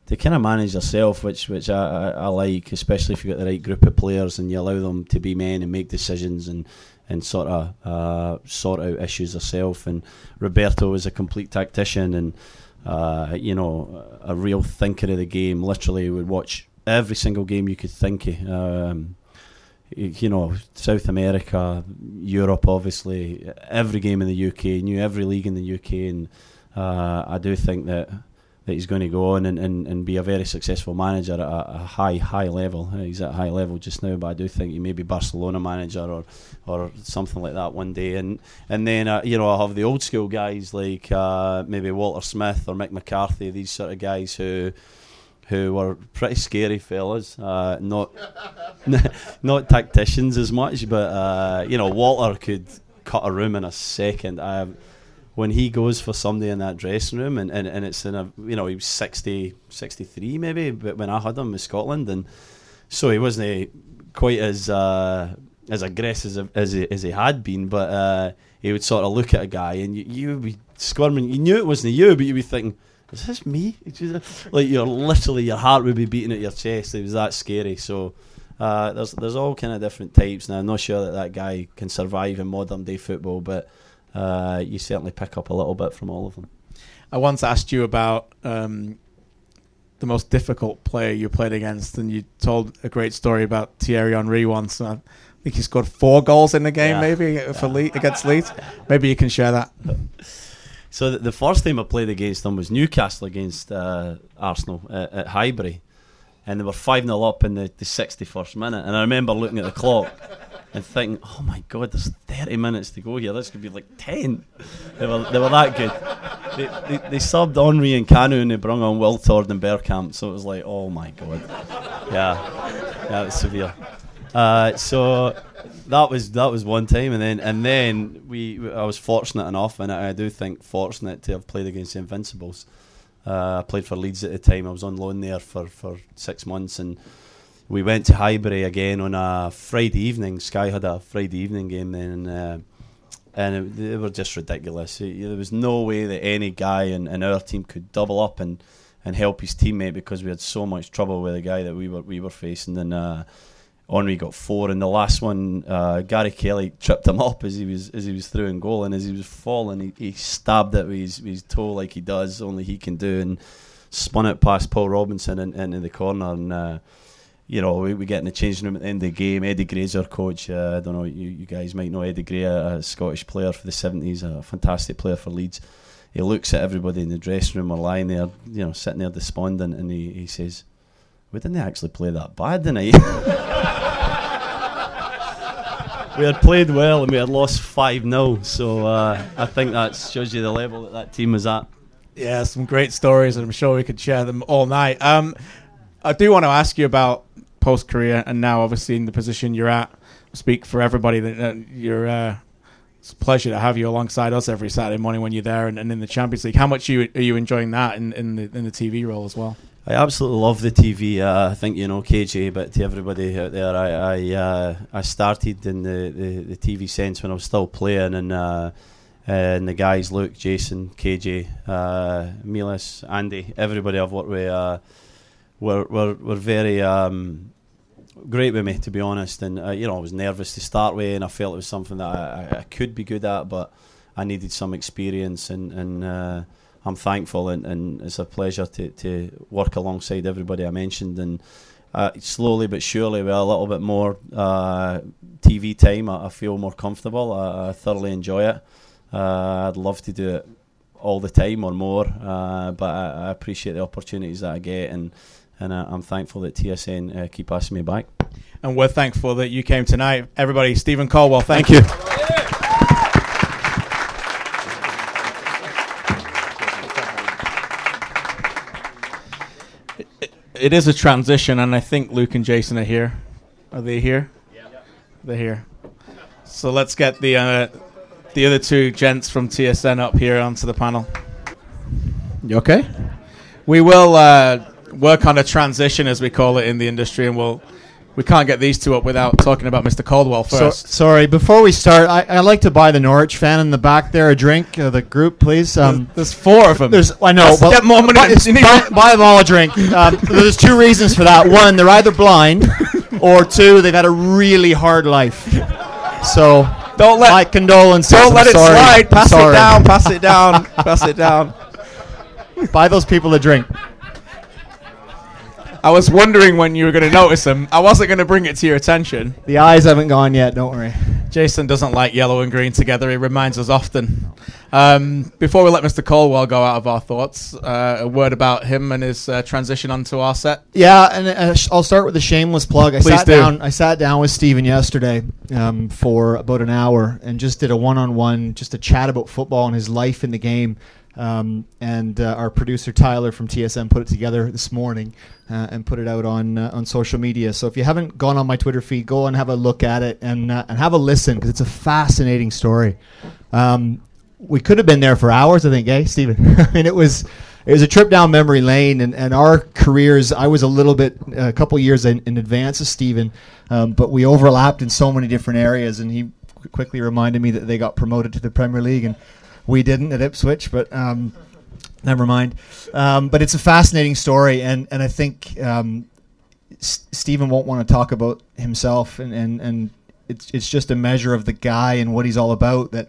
to kind of manage themselves, which which I, I, I, like, especially if you've got the right group of players and you allow them to be men and make decisions and and sort of uh, sort out issues themselves. And Roberto was a complete tactician and uh, you know a real thinker of the game. Literally, would watch every single game you could think of. Um, you know, South America, Europe, obviously, every game in the UK, knew every league in the UK, and uh, I do think that that he's going to go on and, and, and be a very successful manager at a, a, high high level. He's at a high level just now, but I do think he may be Barcelona manager or or something like that one day. And and then uh, you know I have the old school guys like uh, maybe Walter Smith or Mick McCarthy, these sort of guys who who were pretty scary fellas. Uh, not not tacticians as much, but uh, you know Walter could cut a room in a second. I, when he goes for somebody in that dressing room, and, and, and it's in a you know he was 60, 63 maybe, but when I had him in Scotland, and so he wasn't quite as uh, as aggressive as, he, as he had been, but uh, he would sort of look at a guy, and you, you would be squirming. You knew it wasn't you, but you'd be thinking is this me? like you're literally your heart would be beating at your chest. It was that scary. So uh, there's there's all kind of different types. Now I'm not sure that that guy can survive in modern day football, but uh, you certainly pick up a little bit from all of them. I once asked you about um, the most difficult player you played against, and you told a great story about Thierry Henry once. I think he scored four goals in the game, yeah. maybe for yeah. Le- against Leeds. Maybe you can share that. So the, the, first time I played against them was Newcastle against uh, Arsenal at, at Highbury, and they were five 0 up in the, the sixty first minute. And I remember looking at the clock and thinking, "Oh my God, there's thirty minutes to go here. This could be like ten. They were they were that good. They, they, they subbed Henry and Kanu and they brought on Wiltord and Bergkamp. So it was like, oh my God, yeah, yeah, it was severe. Uh, so that was that was one time, and then and then we I was fortunate enough, and I, do think fortunate to have played against the Invincibles. Uh, I played for Leeds at the time. I was on loan there for, for six months, and we went to Highbury again on a Friday evening. Sky had a Friday evening game then, and, uh, and it, they were just ridiculous. It, there was no way that any guy in, in our team could double up and, and help his teammate because we had so much trouble with the guy that we were we were facing, and. Uh, Henry got four, and the last one, uh, Gary Kelly tripped him up as he was as he was through in goal, and as he was falling, he, he stabbed it with his, with his toe like he does, only he can do, and spun it past Paul Robinson in, in, the corner, and uh, you know we, we get in the changing room at the end of the game. Eddie Gray's our coach. Uh, I don't know, you, you guys might know Eddie Gray, a, a Scottish player for the seventies, a fantastic player for Leeds. He looks at everybody in the dressing room or lying there, you know, sitting there despondent, and he, he says, "We didn't actually play that bad tonight." we had played well and we had lost 5 0. So uh, I think that shows you the level that that team was at. Yeah, some great stories, and I'm sure we could share them all night. Um, I do want to ask you about post career and now, obviously, in the position you're at. Speak for everybody that you're. Uh, it's a pleasure to have you alongside us every Saturday morning when you're there and, and in the Champions League. How much are you, are you enjoying that in, in the in the TV role as well? I absolutely love the TV. Uh, I think you know KJ, but to everybody out there, I I, uh, I started in the, the, the, TV sense when I was still playing, and uh, and the guys, Luke, Jason, KJ, uh, Milas, Andy, everybody I've worked with, uh, were, were were very um, great with me, to be honest. And uh, you know, I was nervous to start with, and I felt it was something that I, I could be good at, but I needed some experience and and I'm thankful and, and it's a pleasure to, to work alongside everybody I mentioned. And uh, slowly but surely with a little bit more uh, TV time I, I, feel more comfortable. I, I thoroughly enjoy it. Uh, I'd love to do it all the time or more uh, but I, I, appreciate the opportunities that I get and and I'm thankful that TSN uh, keep asking me back. And we're thankful that you came tonight. Everybody Steven Caldwell thank, thank you. It is a transition, and I think Luke and Jason are here. Are they here? Yeah. They're here. So let's get the uh, the other two gents from TSN up here onto the panel. You okay? We will uh, work on a transition, as we call it in the industry, and we'll we can't get these two up without talking about Mr. Caldwell first. So, sorry, before we start, I, would like to buy the Norwich fan in the back there a drink. Uh, the group, please. Um, there's, there's, four of them. There's I know. Well, get more money. Buy, buy, buy, them all a drink. Um, there's two reasons for that. One, they're either blind, or two, they've had a really hard life. So don't let my condolences. Don't I'm let sorry. it slide. Pass it down. Pass it down. pass it down. Buy those people a drink. I was wondering when you were going to notice them. I wasn't going to bring it to your attention. The eyes haven't gone yet. Don't worry. Jason doesn't like yellow and green together. He reminds us often. Um, before we let Mr. Caldwell go out of our thoughts, uh, a word about him and his uh, transition onto our set. Yeah, and uh, I'll start with a shameless plug. I Please sat do. down. I sat down with Steven yesterday um, for about an hour and just did a one-on-one, just a chat about football and his life in the game. Um, and uh, our producer Tyler from TSN put it together this morning uh, and put it out on uh, on social media. So if you haven't gone on my Twitter feed, go and have a look at it and uh, and have a listen because it's a fascinating story. Um, we could have been there for hours, I think, eh, Steven? I mean, it was it was a trip down memory lane, and, and our careers. I was a little bit a couple years in, in advance of Steven, um, but we overlapped in so many different areas, and he quickly reminded me that they got promoted to the Premier League and we didn't at Ipswich, but um, never mind. Um, but it's a fascinating story, and and I think um, S- Steven won't want to talk about himself, and, and and it's it's just a measure of the guy and what he's all about. That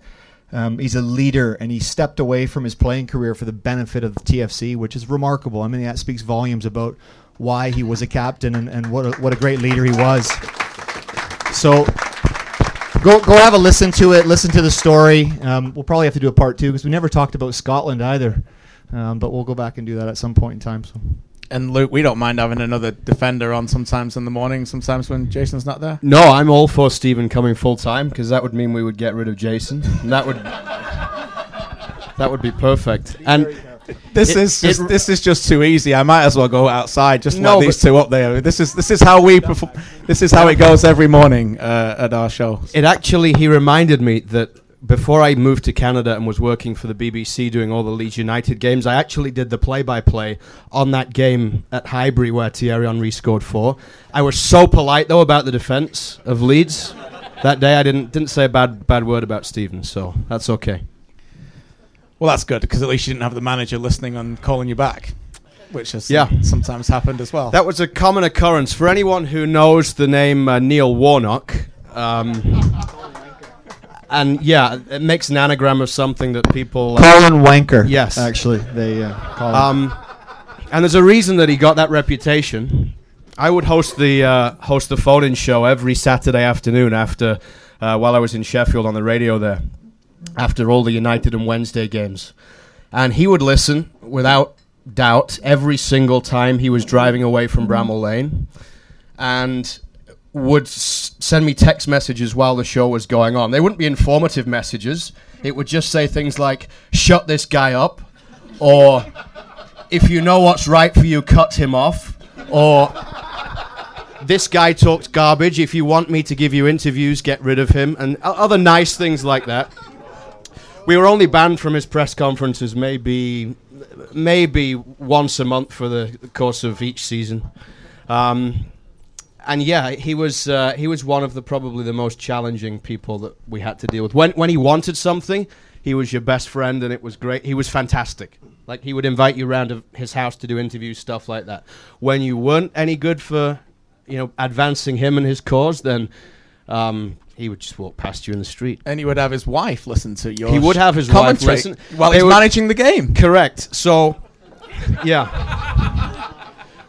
um, he's a leader, and he stepped away from his playing career for the benefit of the TFC, which is remarkable. I mean, that speaks volumes about why he was a captain and, and what a, what a great leader he was. So go go have a listen to it. Listen to the story. Um, we'll probably have to do a part two because we never talked about Scotland either. Um, but we'll go back and do that at some point in time. So. And Luke, we don't mind having another defender on sometimes in the morning, sometimes when Jason's not there. No, I'm all for Steven coming full time because that would mean we would get rid of Jason. And that would that would be perfect. And this it, is just, it, this is just too easy. I might as well go outside. Just no, let these two up there. This is this is how we perform. This is how it goes every morning uh, at our show. It actually he reminded me that before I moved to Canada and was working for the BBC doing all the Leeds United games, I actually did the play-by-play on that game at Highbury where Thierry Henry scored four. I was so polite though about the defence of Leeds that day. I didn't didn't say a bad bad word about Stevens, so that's okay. Well, that's good because at least you didn't have the manager listening and calling you back, which has yeah. sometimes happened as well. That was a common occurrence for anyone who knows the name uh, Neil Warnock. Um, and yeah, it makes an anagram of something that people uh, Colin Wanker. Yes, actually, they uh, call um, and there's a reason that he got that reputation. I would host the uh, host the phone-in show every Saturday afternoon after uh, while I was in Sheffield on the radio there after all the United and Wednesday games. And he would listen without doubt every single time he was driving away from mm-hmm. Bramall Lane and would s- send me text messages while the show was going on. They wouldn't be informative messages. It would just say things like, shut this guy up, or if you know what's right for you, cut him off, or this guy talks garbage. If you want me to give you interviews, get rid of him, and other nice things like that. We were only banned from his press conferences maybe maybe once a month for the course of each season. Um, and yeah, he was uh, he was one of the probably the most challenging people that we had to deal with. When when he wanted something, he was your best friend, and it was great. He was fantastic. Like he would invite you around his house to do interviews, stuff like that. When you weren't any good for, you know, advancing him and his cause, then um, he would just walk past you in the street. And he would have his wife listen to your. He would have his wife commentary listen. while They he's would- managing the game. Correct. So, yeah.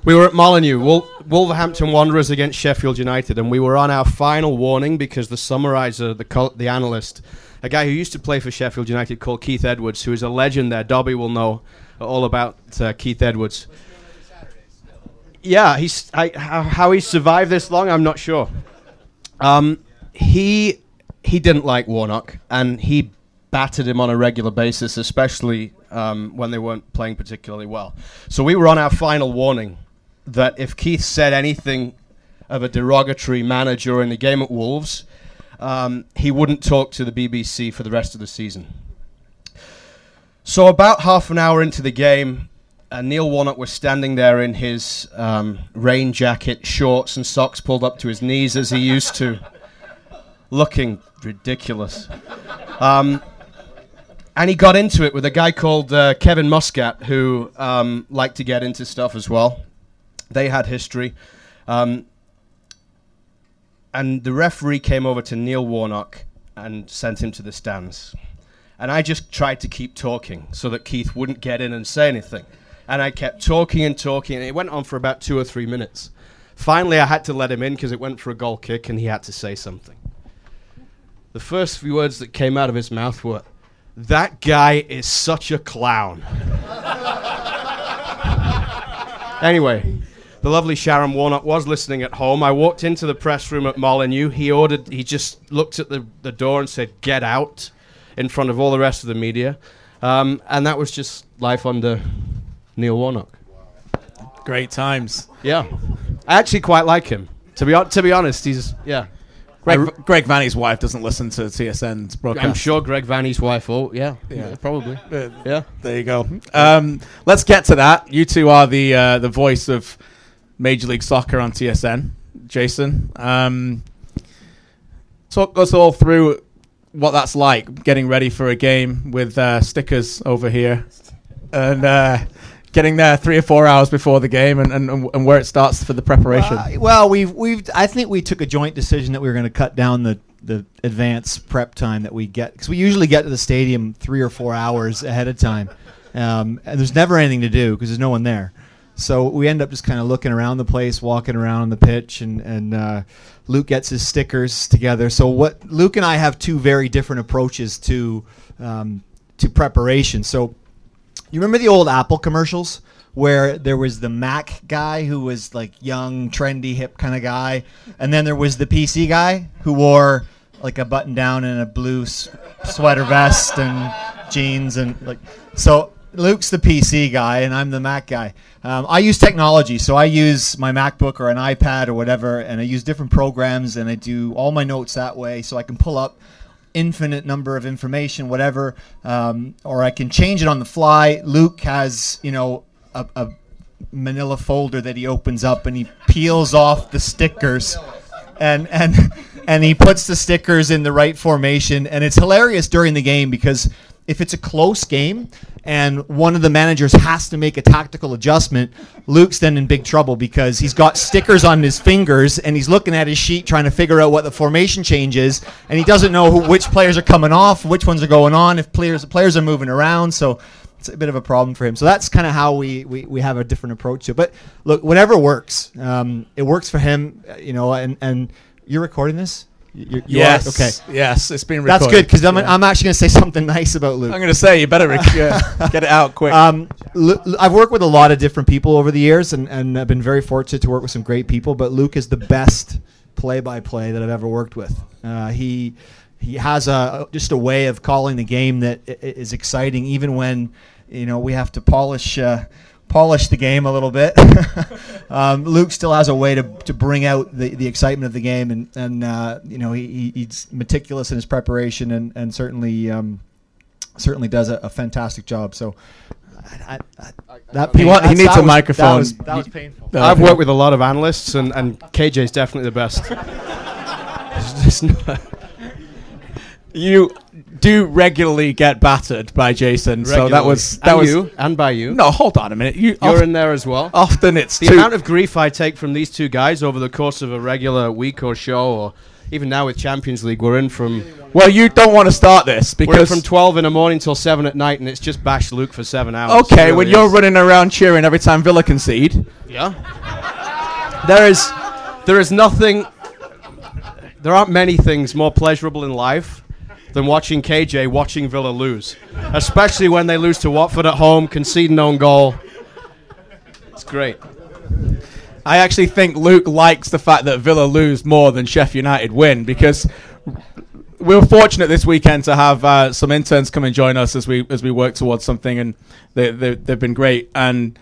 We were at Molineux, Wol- Wolverhampton Wanderers against Sheffield United, and we were on our final warning because the summariser, the col- the analyst, a guy who used to play for Sheffield United called Keith Edwards, who is a legend there. Dobby will know all about uh, Keith Edwards. Yeah, he's I, how, how he survived this long, I'm not sure. Um, he he didn't like Warnock, and he battered him on a regular basis, especially um, when they weren't playing particularly well. So we were on our final warning that if Keith said anything of a derogatory manner during the game at Wolves, um, he wouldn't talk to the BBC for the rest of the season. So about half an hour into the game, uh, Neil Warnock was standing there in his um, rain jacket, shorts, and socks pulled up to his knees as he used to, looking ridiculous. Um, and he got into it with a guy called uh, Kevin Muscat, who um, liked to get into stuff as well. They had history. Um, and the referee came over to Neil Warnock and sent him to the stands. And I just tried to keep talking so that Keith wouldn't get in and say anything. And I kept talking and talking, and it went on for about two or three minutes. Finally, I had to let him in because it went for a goal kick, and he had to say something. The first few words that came out of his mouth were, That guy is such a clown. anyway, the lovely Sharon Warnock was listening at home. I walked into the press room at Molineux. He ordered, he just looked at the, the door and said, Get out, in front of all the rest of the media. Um, and that was just life under Neil Warnock. Great times. Yeah. I actually quite like him. To be, to be honest, he's, yeah. Greg, I r- Greg Vanney's wife doesn't listen to TSN's broadcast. I'm sure Greg Vanney's wife, oh, yeah. Yeah. yeah probably. Uh, Yeah. There you go. Um, let's get to that. You two are the uh, the voice of Major League Soccer on TSN. Jason, um, talk us all through what that's like getting ready for a game with uh, stickers over here and uh, getting there three or four hours before the game and, and, and where it starts for the preparation. Uh, well, we've we've. I think we took a joint decision that we were going to cut down the the advance prep time that we get because we usually get to the stadium three or four hours ahead of time, um, and there's never anything to do because there's no one there. So we end up just kind of looking around the place, walking around on the pitch, and and uh, Luke gets his stickers together. So what Luke and I have two very different approaches to um, to preparation. So you remember the old Apple commercials where there was the Mac guy who was like young, trendy, hip kind of guy, and then there was the PC guy who wore like a button down and a blue s- sweater vest and jeans and like so. Luke's the PC guy and I'm the Mac guy. Um, I use technology, so I use my MacBook or an iPad or whatever, and I use different programs and I do all my notes that way, so I can pull up infinite number of information, whatever, um, or I can change it on the fly. Luke has, you know, a, a manila folder that he opens up and he peels off the stickers and and and he puts the stickers in the right formation and it's hilarious during the game because if it's a close game and one of the managers has to make a tactical adjustment, Luke's then in big trouble because he's got stickers on his fingers and he's looking at his sheet trying to figure out what the formation change is, and he doesn't know who, which players are coming off, which ones are going on, if players players are moving around. So it's a bit of a problem for him. So that's kind of how we, we, we have a different approach to it. But look, whatever works, um, it works for him, uh, you know. And, and you're recording this. You, you yes. Are? Okay. Yes, it's been recorded. That's good because I'm, Yeah. I'm actually going to say something nice about Luke. I'm going to say you better rec- uh, get it out quick. Um, Lu- I've worked with a lot of different people over the years, and, and I've been very fortunate to work with some great people. But Luke is the best play-by-play that I've ever worked with. Uh, he he has a just a way of calling the game that is exciting, even when you know we have to polish uh, polish the game a little bit. um, Luke still has a way to, to bring out the, the excitement of the game, and and uh, you know he, he- he's meticulous in his preparation, and and certainly um, certainly does a, a fantastic job. So. I, I, I, that He wa- he needs that a was- microphone. That was, that was painful. Uh, I've worked with a lot of analysts, and, and KJ's definitely the best. It's just not- You do regularly get battered by Jason, so that was that and was you and by you. no. Hold on a minute. You You're of- in there as well. often it's The too, amount of grief I take from these two guys over the course of a regular week or show, or even now with Champions League, we're in from well. You don't want to start this we're because from twelve in the morning till seven at night, and it's just bash Luke for seven hours. okay, really when you're running around cheering every time Villa concede, yeah, there is there is nothing. There aren't many things more pleasurable in life than watching KJ watching Villa lose, especially when they lose to Watford at home, concede an own goal. It's great. I actually think Luke likes the fact that Villa lose more than Sheffield United win because we were fortunate this weekend to have uh, some interns come and join us as we as we work towards something, and they, they they've been great. And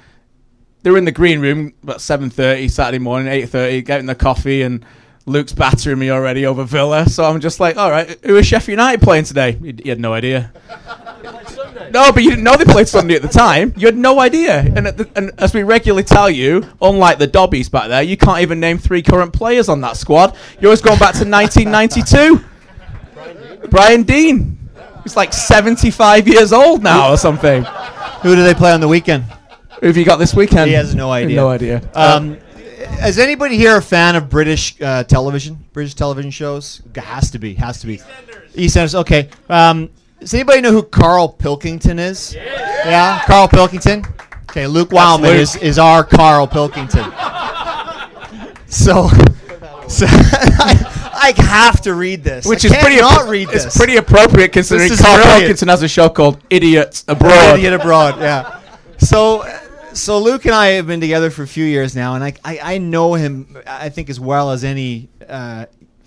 they're in the green room about seven thirty Saturday morning, eight thirty, getting their coffee, and Luke's battering me already over Villa. So I'm just like, all right, who is Sheffield United playing today? He, he had no idea. No, but you didn't know they played Sunday at the time. You had no idea. And, at the, and as we regularly tell you, unlike the Dobbies back there, you can't even name three current players on that squad. You're always going back to 1992. Brian Deane. He's like 75 years old now or something. Who do they play on the weekend? Who have you got this weekend? He has no idea. No idea. Um, is anybody here a fan of British uh, television? British television shows? Has to be. Has to be. EastEnders. Okay. Um, does anybody know who Carl Pilkington is? Yeah. Carl Pilkington. Okay. Luke Wileman Luke. is, is our Carl Pilkington. So, so I, I have to read this. Which I is pretty not appro- read this. It's pretty appropriate considering This is Carl brilliant. Pilkington has a show called Idiots Abroad. Idiot abroad, yeah. So, so Luke and I have been together for a few years now, and I, I, I know him, I think, as well as any uh,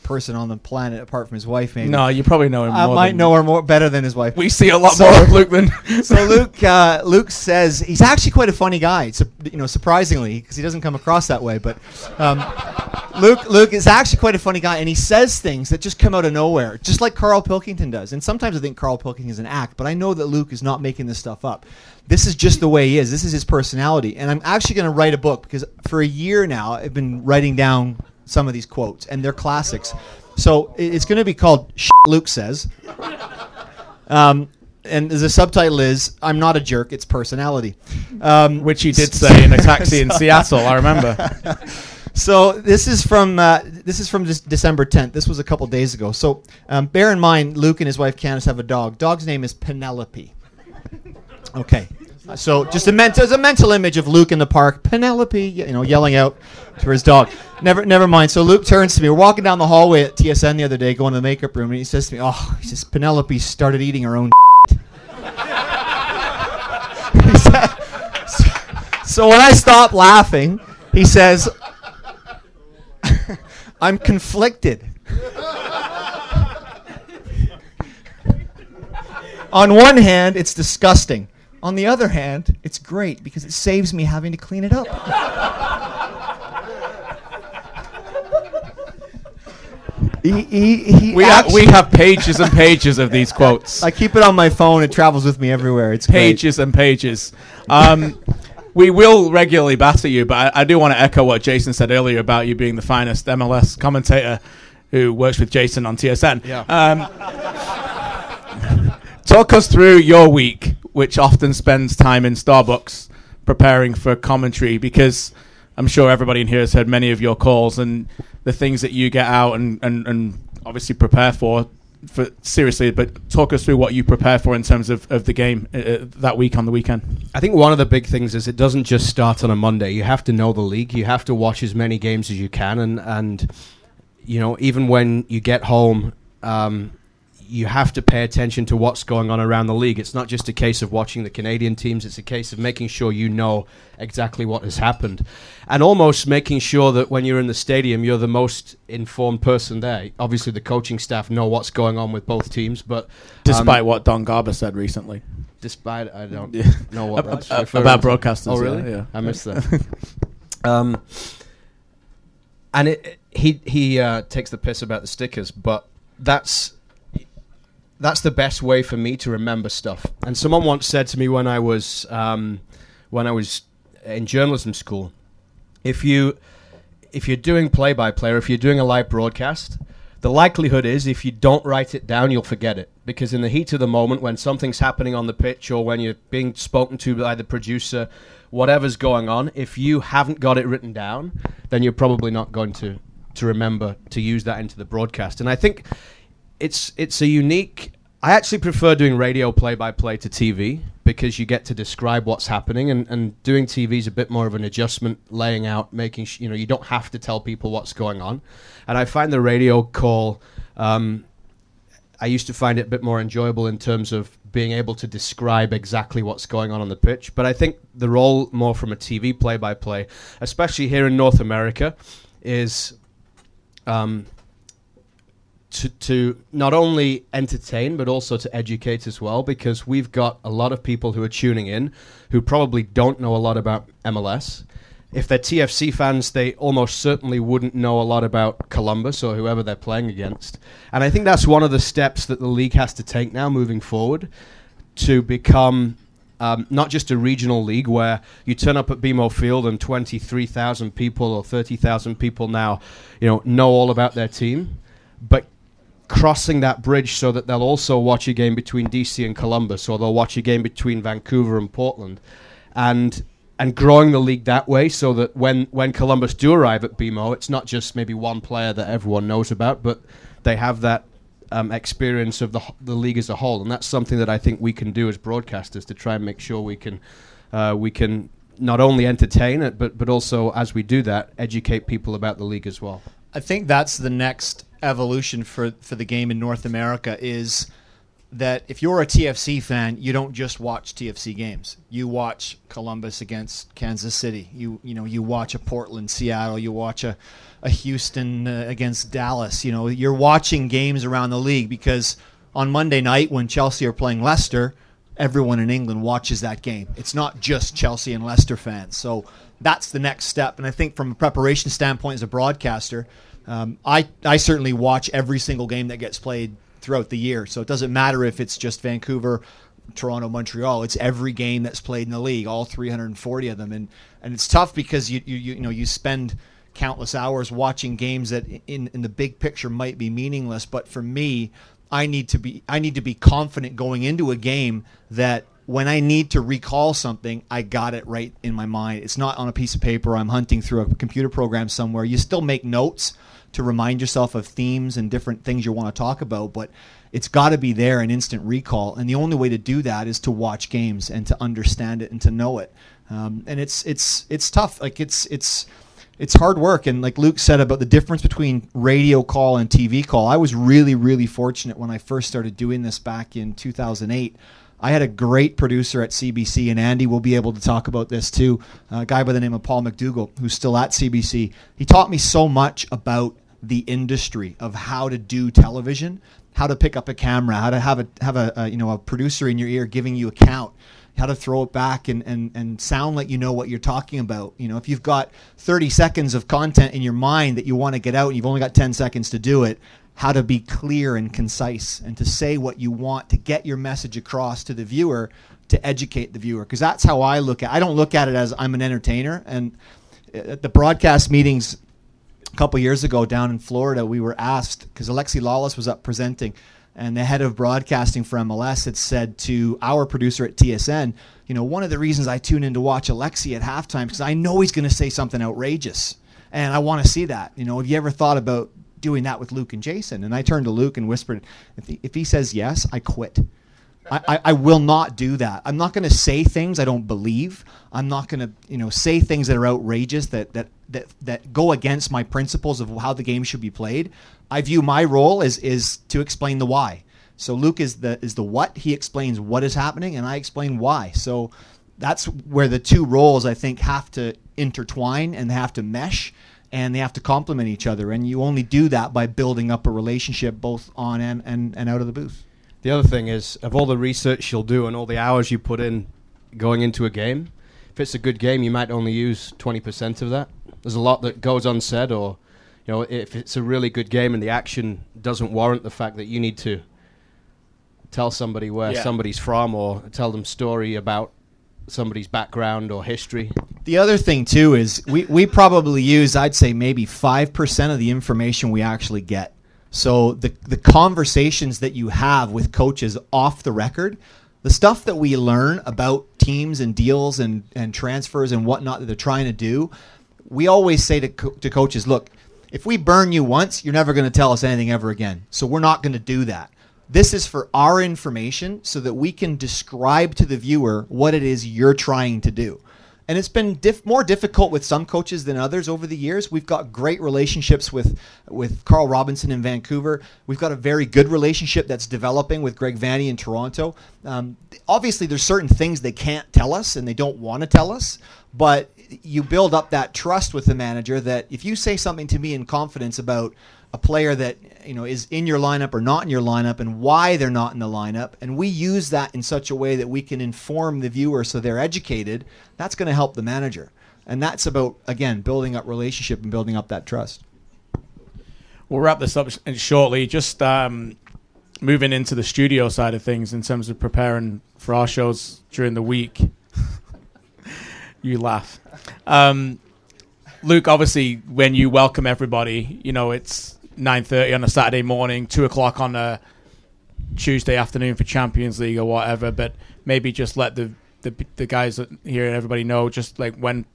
person on the planet apart from his wife. Maybe No, you probably know him I might know her more better than his wife. We see a lot So- more of Luke than so Luke, uh, Luke says he's actually quite a funny guy. you know, surprisingly, because he doesn't come across that way. But um, Luke, Luke is actually quite a funny guy, and he says things that just come out of nowhere, just like Carl Pilkington does. And sometimes I think Carl Pilkington is an act, but I know that Luke is not making this stuff up. This is just the way he is. This is his personality. And I'm actually going to write a book because for a year now I've been writing down some of these quotes, and they're classics. So it's going to be called "Shit Luke Says." Um, and the subtitle is "I'm not a jerk; it's personality." Um, which he did say in a taxi in Seattle. I remember. so this is from uh, this is from this December 10th. This was a couple days ago. So um, bear in mind, Luke and his wife Candace have a dog. Dog's name is Penelope. Okay. So just a mental, a mental image of Luke in the park, Penelope, you know, yelling out to his dog. Never, never mind. So Luke turns to me. We're walking down the hallway at TSN the other day, going to the makeup room, and he says to me, "Oh, he says Penelope started eating her own." So when I stop laughing, he says, I'm conflicted. On one hand, it's disgusting. On the other hand, it's great because it saves me having to clean it up. he, he, he We have, actually- we have pages and pages of these quotes. I keep it on my phone. It travels with me everywhere. It's great. pages and pages. Um, we will regularly batter you, but I, I do want to echo what Jason said earlier about you being the finest MLS commentator who works with Jason on TSN. Yeah. Um, talk us through your week, which often spends time in Starbucks preparing for commentary, because I'm sure everybody in here has heard many of your calls and the things that you get out and, and, and obviously prepare for. For seriously, but talk us through what you prepare for in terms of, of the game uh, uh, that week on the weekend. I think one of the big things is it doesn't just start on a Monday. You have to know the league. You have to watch as many games as you can, and and you know even when you get home, um, you have to pay attention to what's going on around the league. It's not just a case of watching the Canadian teams. It's a case of making sure you know exactly what has happened, and almost making sure that when you're in the stadium, you're the most informed person there. Obviously, the coaching staff know what's going on with both teams, but um, Despite what Don Garber said recently. despite I don't Yeah. know what Ab- that's about broadcasters, Oh, yeah, really? yeah. I missed that. um, and it, he he uh, takes the piss about the stickers, but that's that's the best way for me to remember stuff. And someone once said to me when I was um, when I was in journalism school, if you if you're doing play by play or if you're doing a live broadcast, the likelihood is if you don't write it down, you'll forget it. Because in the heat of the moment, when something's happening on the pitch or when you're being spoken to by the producer, whatever's going on, if you haven't got it written down, then you're probably not going to, to remember to use that into the broadcast. And I think it's it's a unique. I actually prefer doing radio play by play to TV because you get to describe what's happening, and, and doing TV is a bit more of an adjustment, laying out, making sh- you know you don't have to tell people what's going on, and I find the radio call. Um, I used to find it a bit more enjoyable in terms of being able to describe exactly what's going on on the pitch. But I think the role more from a TV play by play, especially here in North America, is um, to, to not only entertain but also to educate as well because we've got a lot of people who are tuning in who probably don't know a lot about MLS. If they're TFC fans, they almost certainly wouldn't know a lot about Columbus or whoever they're playing against. And I think that's one of the steps that the league has to take now moving forward to become um, not just a regional league where you turn up at BMO Field and 23,000 people or 30,000 people now, you know, know all about their team, but crossing that bridge so that they'll also watch a game between DC and Columbus or they'll watch a game between Vancouver and Portland and and growing the league that way so that when when Columbus do arrive at BMO it's not just maybe one player that everyone knows about but they have that um, experience of the the league as a whole. And that's something that I think we can do as broadcasters to try and make sure we can uh, we can not only entertain it but but also as we do that educate people about the league as well. I think that's the next evolution for for the game in North America is that if you're a TFC fan, you don't just watch TFC games. You watch Columbus against Kansas City. You you know you watch a Portland, Seattle. You watch a a Houston uh, against Dallas. You know you're watching games around the league because on Monday night when Chelsea are playing Leicester, everyone in England watches that game. It's not just Chelsea and Leicester fans. So that's the next step. And I think from a preparation standpoint as a broadcaster, um, I I certainly watch every single game that gets played throughout the year. So it doesn't matter if it's just Vancouver, Toronto, Montreal. It's every game that's played in the league, all 340 of them, and and it's tough because you you you, know you spend countless hours watching games that in in the big picture might be meaningless, but for me, I need to be I need to be confident going into a game that when I need to recall something, I got it right in my mind. It's not on a piece of paper. I'm hunting through a computer program somewhere. You still make notes to remind yourself of themes and different things you want to talk about, but it's got to be there in instant recall. And the only way to do that is to watch games and to understand it and to know it. Um, and it's it's it's tough. Like it's it's it's hard work. And like Luke said about the difference between radio call and TV call, I was really really fortunate when I first started doing this back in 2008. I had a great producer at CBC, and Andy will be able to talk about this too. A guy by the name of Paul McDougall, who's still at CBC. He taught me so much about the industry of how to do television, how to pick up a camera, how to have a have a, a you know a producer in your ear giving you a count, how to throw it back and, and and sound like you know what you're talking about. You know, if you've got 30 seconds of content in your mind that you want to get out, and you've only got 10 seconds to do it, how to be clear and concise and to say what you want to get your message across to the viewer to educate the viewer. Because that's how I look at I don't look at it as I'm an entertainer. And uh, at the broadcast meetings a couple years ago down in Florida we were asked because Alexi Lalas was up presenting and the head of broadcasting for MLS had said to our producer at TSN you know one of the reasons I tune in to watch Alexi at halftime because I know he's going to say something outrageous and I want to see that you know have you ever thought about doing that with Luke and Jason. And I turned to Luke and whispered, if he, if he says yes, I quit. I, I, will not do that. I'm not going to say things I don't believe. I'm not going to, you know, say things that are outrageous that, that, that, that go against my principles of how the game should be played. I view my role as is to explain the why. So Luke is the is the what. He explains what is happening, and I explain why. So that's where the two roles I think have to intertwine and have to mesh and they have to complement each other. And you only do that by building up a relationship both on and, and, and out of the booth. the other thing is, of all the research you'll do and all the hours you put in going into a game, if it's a good game, you might only use 20% of that. There's a lot that goes unsaid, or you know, if it's a really good game and the action doesn't warrant the fact that you need to tell somebody where Yeah. somebody's from or tell them story about somebody's background or history. The other thing too is we, we probably use I'd say maybe five percent of the information we actually get. So the the conversations that you have with coaches off the record, the stuff that we learn about teams and deals and, and transfers and whatnot that they're trying to do, we always say to, co- to coaches, look, if we burn you once, you're never going to tell us anything ever again. So we're not going to do that. This is for our information so that we can describe to the viewer what it is you're trying to do. And it's been diff- more difficult with some coaches than others over the years. We've got great relationships with with Carl Robinson in Vancouver. We've got a very good relationship that's developing with Greg Vanney in Toronto. Um, obviously, there's certain things they can't tell us and they don't want to tell us, but you build up that trust with the manager that if you say something to me in confidence about a player that you know is in your lineup or not in your lineup and why they're not in the lineup and we use that in such a way that we can inform the viewer so they're educated that's going to help the manager and that's about again building up relationship and building up that trust We'll wrap this up sh- shortly. Just um, moving into the studio side of things in terms of preparing for our shows during the week. you laugh. Um, Luke, obviously, when you welcome everybody, you know, it's 9.30 on a Saturday morning, 2 o'clock on a Tuesday afternoon for Champions League or whatever, but maybe just let the, the, the guys here and everybody know just like when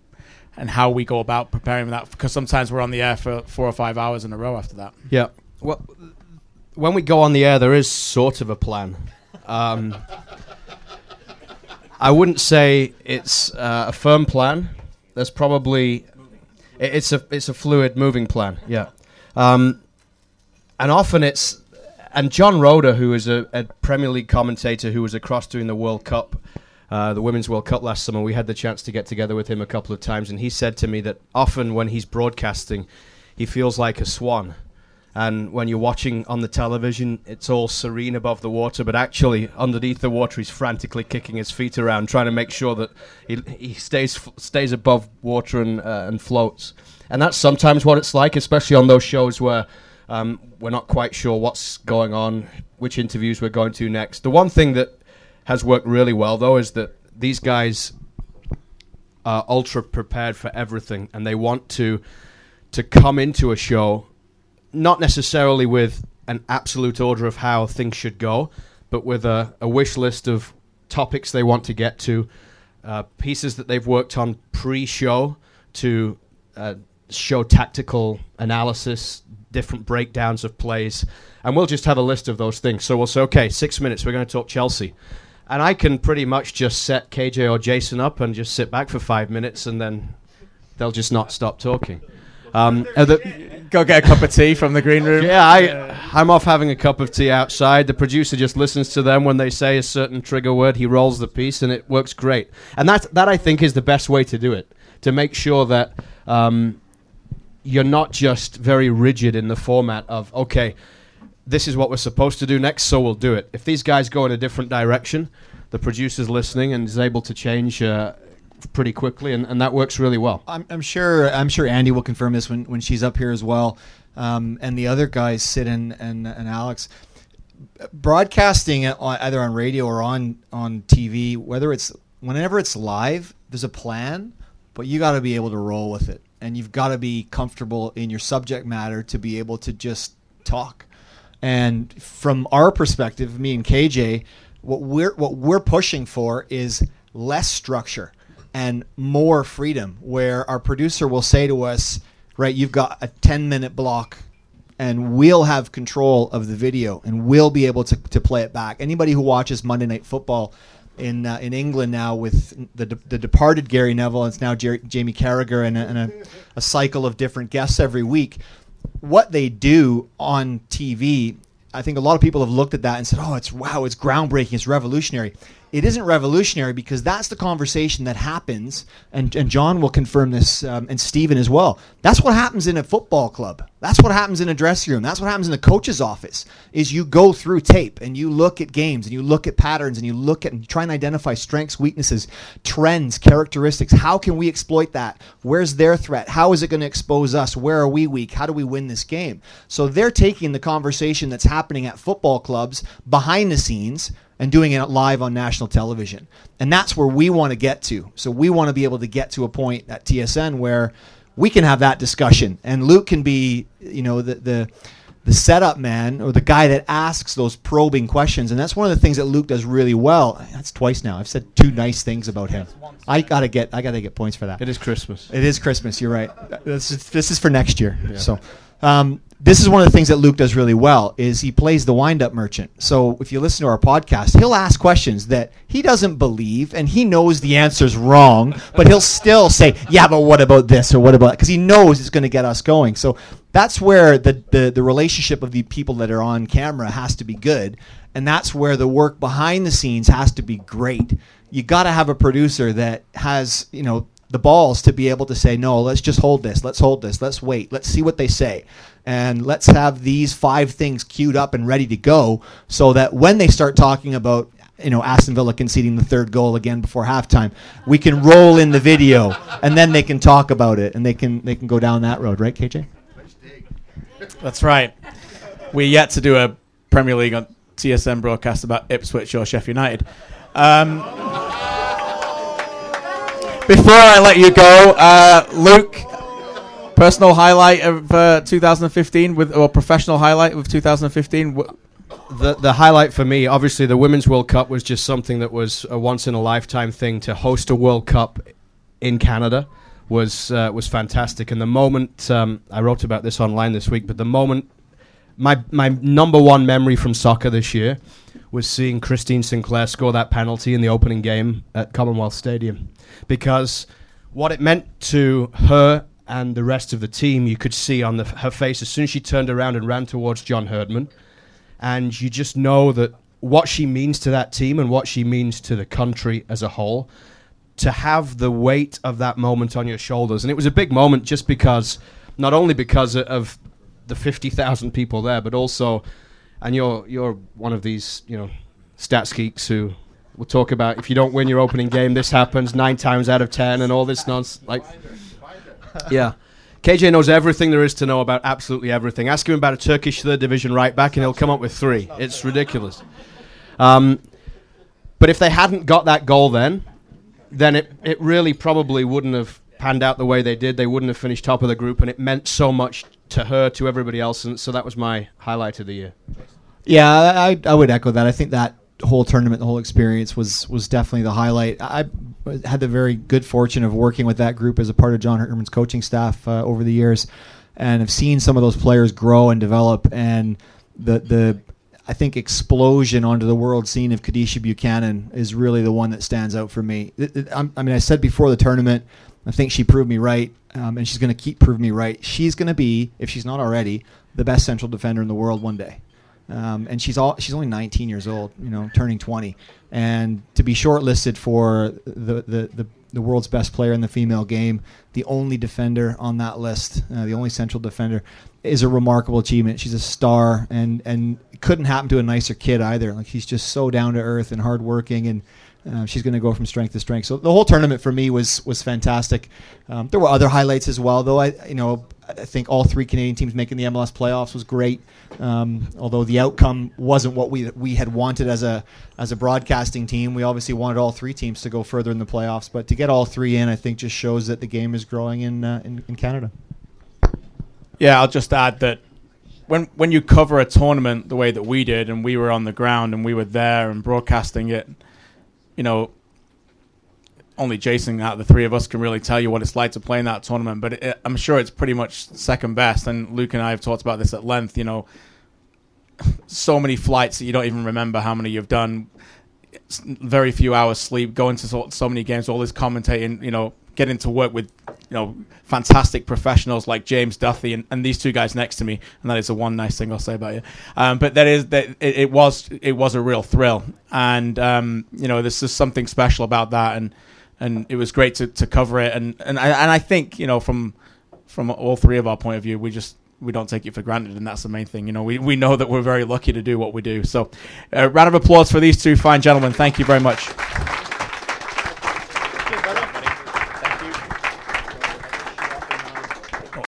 and how we go about preparing that because sometimes we're on the air for four or five hours in a row after that. Yeah. Well, when we go on the air, there is sort of a plan. Um, I wouldn't say it's uh, a firm plan. There's probably it's a it's a fluid, moving plan. Yeah. Um, and often it's and John Roder, who is a, a Premier League commentator who was across doing the World Cup, uh, the Women's World Cup last summer. We had the chance to get together with him a couple of times, and he said to me that often when he's broadcasting, he feels like a swan. And when you're watching on the television, it's all serene above the water, but actually underneath the water, he's frantically kicking his feet around, trying to make sure that he, he stays stays above water and uh, and floats. And that's sometimes what it's like, especially on those shows where um, we're not quite sure what's going on, which interviews we're going to next. The one thing that has worked really well, though, is that these guys are ultra prepared for everything, and they want to to come into a show not necessarily with an absolute order of how things should go, but with a, a wish list of topics they want to get to, uh, pieces that they've worked on pre-show to uh, show tactical analysis, different breakdowns of plays, and we'll just have a list of those things. So we'll say, okay, six minutes, we're going to talk Chelsea. And I can pretty much just set KJ or Jason up and just sit back for five minutes, and then they'll just not stop talking. Um, the- Go get a cup of tea from the green room. yeah, I, I'm off having a cup of tea outside. The producer just listens to them when they say a certain trigger word. He rolls the piece, and it works great. And that, that I think, is the best way to do it to make sure that um, you're not just very rigid in the format of okay, this is what we're supposed to do next, so we'll do it. If these guys go in a different direction, the producer's listening and is able to change uh, pretty quickly, and, and that works really well. I'm, I'm sure I'm sure Andy will confirm this when, when she's up here as well, um, and the other guys, Sid and, and and Alex. Broadcasting either on radio or on on TV, whether it's whenever it's live, there's a plan, but you got to be able to roll with it, and you've got to be comfortable in your subject matter to be able to just talk. And from our perspective, me and KJ, what we're what we're pushing for is less structure and more freedom. Where our producer will say to us, "Right, you've got a ten minute block." And we'll have control of the video, and we'll be able to, to play it back. Anybody who watches Monday Night Football in uh, in England now with the the departed Gary Neville, and it's now Jer- Jamie Carragher, and, a, and a, a cycle of different guests every week what they do on TV, I think a lot of people have looked at that and said, "Oh, it's wow, it's groundbreaking, it's revolutionary." It isn't revolutionary because that's the conversation that happens, and, and John will confirm this, um, and Steven as well. That's what happens in a football club. That's what happens in a dressing room. That's what happens in the coach's office. Is you go through tape and you look at games and you look at patterns and you look at and try and identify strengths, weaknesses, trends, characteristics. How can we exploit that? Where's their threat? How is it going to expose us? Where are we weak? How do we win this game? So they're taking the conversation that's happening at football clubs behind the scenes and doing it live on national television. And that's where we want to get to. So we want to be able to get to a point at TSN where we can have that discussion and Luke can be, you know, the the the setup man or the guy that asks those probing questions and that's one of the things that Luke does really well. That's twice now. I've said two nice things about him. I got to get I got to get points for that. It is Christmas. It is Christmas. You're right. This is, this is for next year. So, um, this is one of the things that Luke does really well. Is he plays the wind-up merchant. So if you listen to our podcast, he'll ask questions that he doesn't believe, and he knows the answer's wrong, but he'll still say, "Yeah, but what about this or what about?" Because he knows it's going to get us going. So that's where the, the the relationship of the people that are on camera has to be good, and that's where the work behind the scenes has to be great. You got to have a producer that has you know the balls to be able to say, no, let's just hold this, let's hold this, let's wait, let's see what they say. And let's have these five things queued up and ready to go so that when they start talking about, you know, Aston Villa conceding the third goal again before halftime, we can roll in the video and then they can talk about it and they can they can go down that road, right, KJ? That's right. We're yet to do a Premier League on TSN broadcast about Ipswich or Sheffield United. Um, before I let you go, uh, Luke, personal highlight of uh, 2015 with or professional highlight of 2015. The the highlight for me, obviously, the Women's World Cup was just something that was a once in a lifetime thing. To host a World Cup in Canada was uh, was fantastic. And the moment um, I wrote about this online this week, but the moment my my number one memory from soccer this year was seeing Christine Sinclair score that penalty in the opening game at Commonwealth Stadium, because what it meant to her and the rest of the team, you could see on the, her face as soon as she turned around and ran towards John Herdman and you just know that what she means to that team and what she means to the country as a whole to have the weight of that moment on your shoulders. And it was a big moment just because not only because of the 50,000 people there but also and you're you're one of these you know stats geeks who will talk about if you don't win your opening game this happens 9 times out of 10 and all this nonsense. Like yeah KJ knows everything there is to know about absolutely everything. Ask him about a Turkish third division right back, and he'll come up with three. It's ridiculous. Um, but if they hadn't got that goal then, then it, it really probably wouldn't have panned out the way they did. They wouldn't have finished top of the group, and it meant so much to her, to everybody else. And so that was my highlight of the year. Yeah, I, I would echo that. I think that whole tournament, the whole experience was was definitely the highlight. I had the very good fortune of working with that group as a part of John Herdman's coaching staff uh, over the years, and have seen some of those players grow and develop. And the the I think explosion onto the world scene of Kadeisha Buchanan is really the one that stands out for me. It- it- I'm- mean, I said before the tournament, I think she proved me right, um, and she's going to keep proving me right. She's going to be, if she's not already, the best central defender in the world one day. Um, and she's all she's only 19 years old, you know, turning 20, and to be shortlisted for the, the, the, the world's best player in the female game, the only defender on that list, uh, the only central defender, is a remarkable achievement. She's a star, and and couldn't happen to a nicer kid either. Like she's just so down to earth and hardworking, and uh, she's going to go from strength to strength. So the whole tournament for me was was fantastic. Um, there were other highlights as well, though. I you know I think all three Canadian teams making the MLS playoffs was great. Um, although the outcome wasn't what we we had wanted as a as a broadcasting team, we obviously wanted all three teams to go further in the playoffs. But to get all three in, I think just shows that the game is growing in uh, in, in Canada. Yeah, I'll just add that when when you cover a tournament the way that we did, and we were on the ground and we were there and broadcasting it, you know, only Jason out of the three of us can really tell you what it's like to play in that tournament. But it, I'm sure it's pretty much second best. And Luke and I have talked about this at length. You know, so many flights that you don't even remember how many you've done. Very few hours sleep, going to so, so many games, all this commentating. You know, getting to work with you know fantastic professionals like James Duffy and, and these two guys next to me, and that is the one nice thing I'll say about you. Um, but that is that it, it was it was a real thrill, and um, you know this is something special about that, and and it was great to, to cover it, and and I, and I think you know from from all three of our point of view, we just we don't take it for granted, and that's the main thing. You know, we, we know that we're very lucky to do what we do. So, uh, round of applause for these two fine gentlemen. Thank you very much.